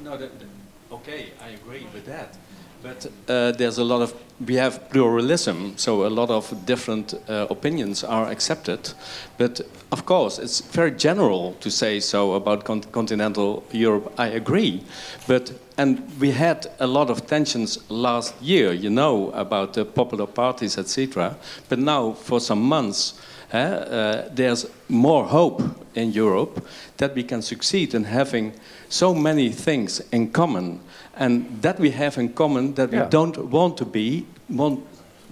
No, no, okay, I agree with that. But uh, there's a lot of, we have pluralism, so a lot of different uh, opinions are accepted. But of course, it's very general to say so about con- continental Europe. I agree. But, and we had a lot of tensions last year, you know, about the popular parties, etc. But now, for some months, uh, uh, there's more hope in Europe that we can succeed in having so many things in common, and that we have in common that Yeah. we don't want to be want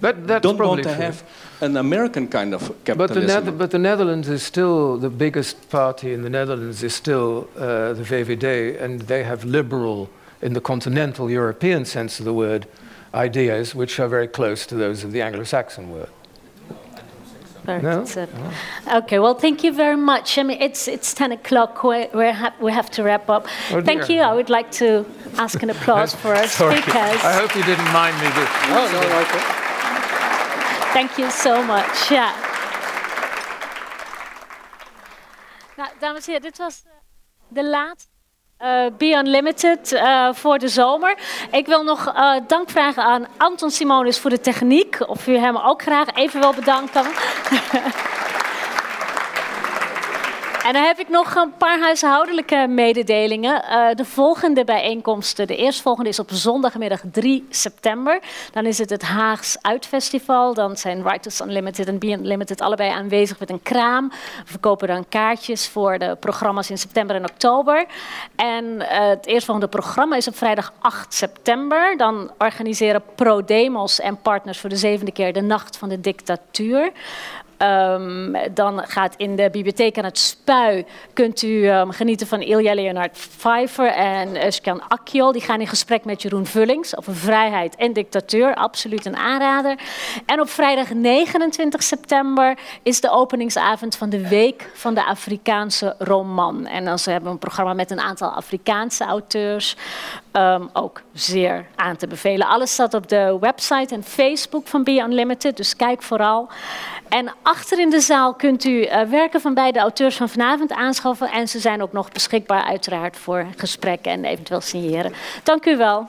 That, that's don't want to true. have an American kind of But the, capitalism. Nether- but the Netherlands is still the biggest party in the Netherlands is still uh, the VVD, and they have liberal, in the continental European sense of the word, ideas which are very close to those of the Anglo-Saxon word. Very No? Okay, well, thank you very much. I mean, it's, it's 10 o'clock. We, we, ha- we have to wrap up. Oh, thank you. I would like to ask an applause for our Sorry. speakers. I hope you didn't mind me. This. Oh, no, okay. Thank you so much. Ja. Nou, dames en heren, dit was eh, de laatste. Eh Be Unlimited eh, voor de zomer. Ik wil nog eh, dank vragen aan Anton Simonis voor de techniek. Of u hem ook graag even wil bedanken. En dan heb ik nog een paar huishoudelijke mededelingen. Eh, de volgende bijeenkomsten, de eerstvolgende is op zondagmiddag 3 september. Dan is het het Haags Uitfestival. Dan zijn Writers Unlimited en Be Unlimited allebei aanwezig met een kraam. We verkopen dan kaartjes voor de programma's in september en oktober. En eh, het eerstvolgende programma is op vrijdag 8 september. Dan organiseren ProDemos en partners voor de zevende keer de Nacht van de Dictatuur. Ehm, dan gaat in de bibliotheek aan het Spui kunt u ehm, genieten van Ilja Leonard Pfeiffer en Özkan Akjol. Die gaan in gesprek met Jeroen Vullings over vrijheid en dictatuur. Absoluut een aanrader. En op vrijdag 29 september is de openingsavond van de Week van de Afrikaanse Roman. En dan hebben we een programma met een aantal Afrikaanse auteurs. Ehm, ook zeer aan te bevelen. Alles staat op de website en Facebook van Be Unlimited, dus kijk vooral. En achter in de zaal kunt u eh, werken van beide auteurs van vanavond aanschaffen. En ze zijn ook nog beschikbaar uiteraard voor gesprekken en eventueel signeren. Dank u wel.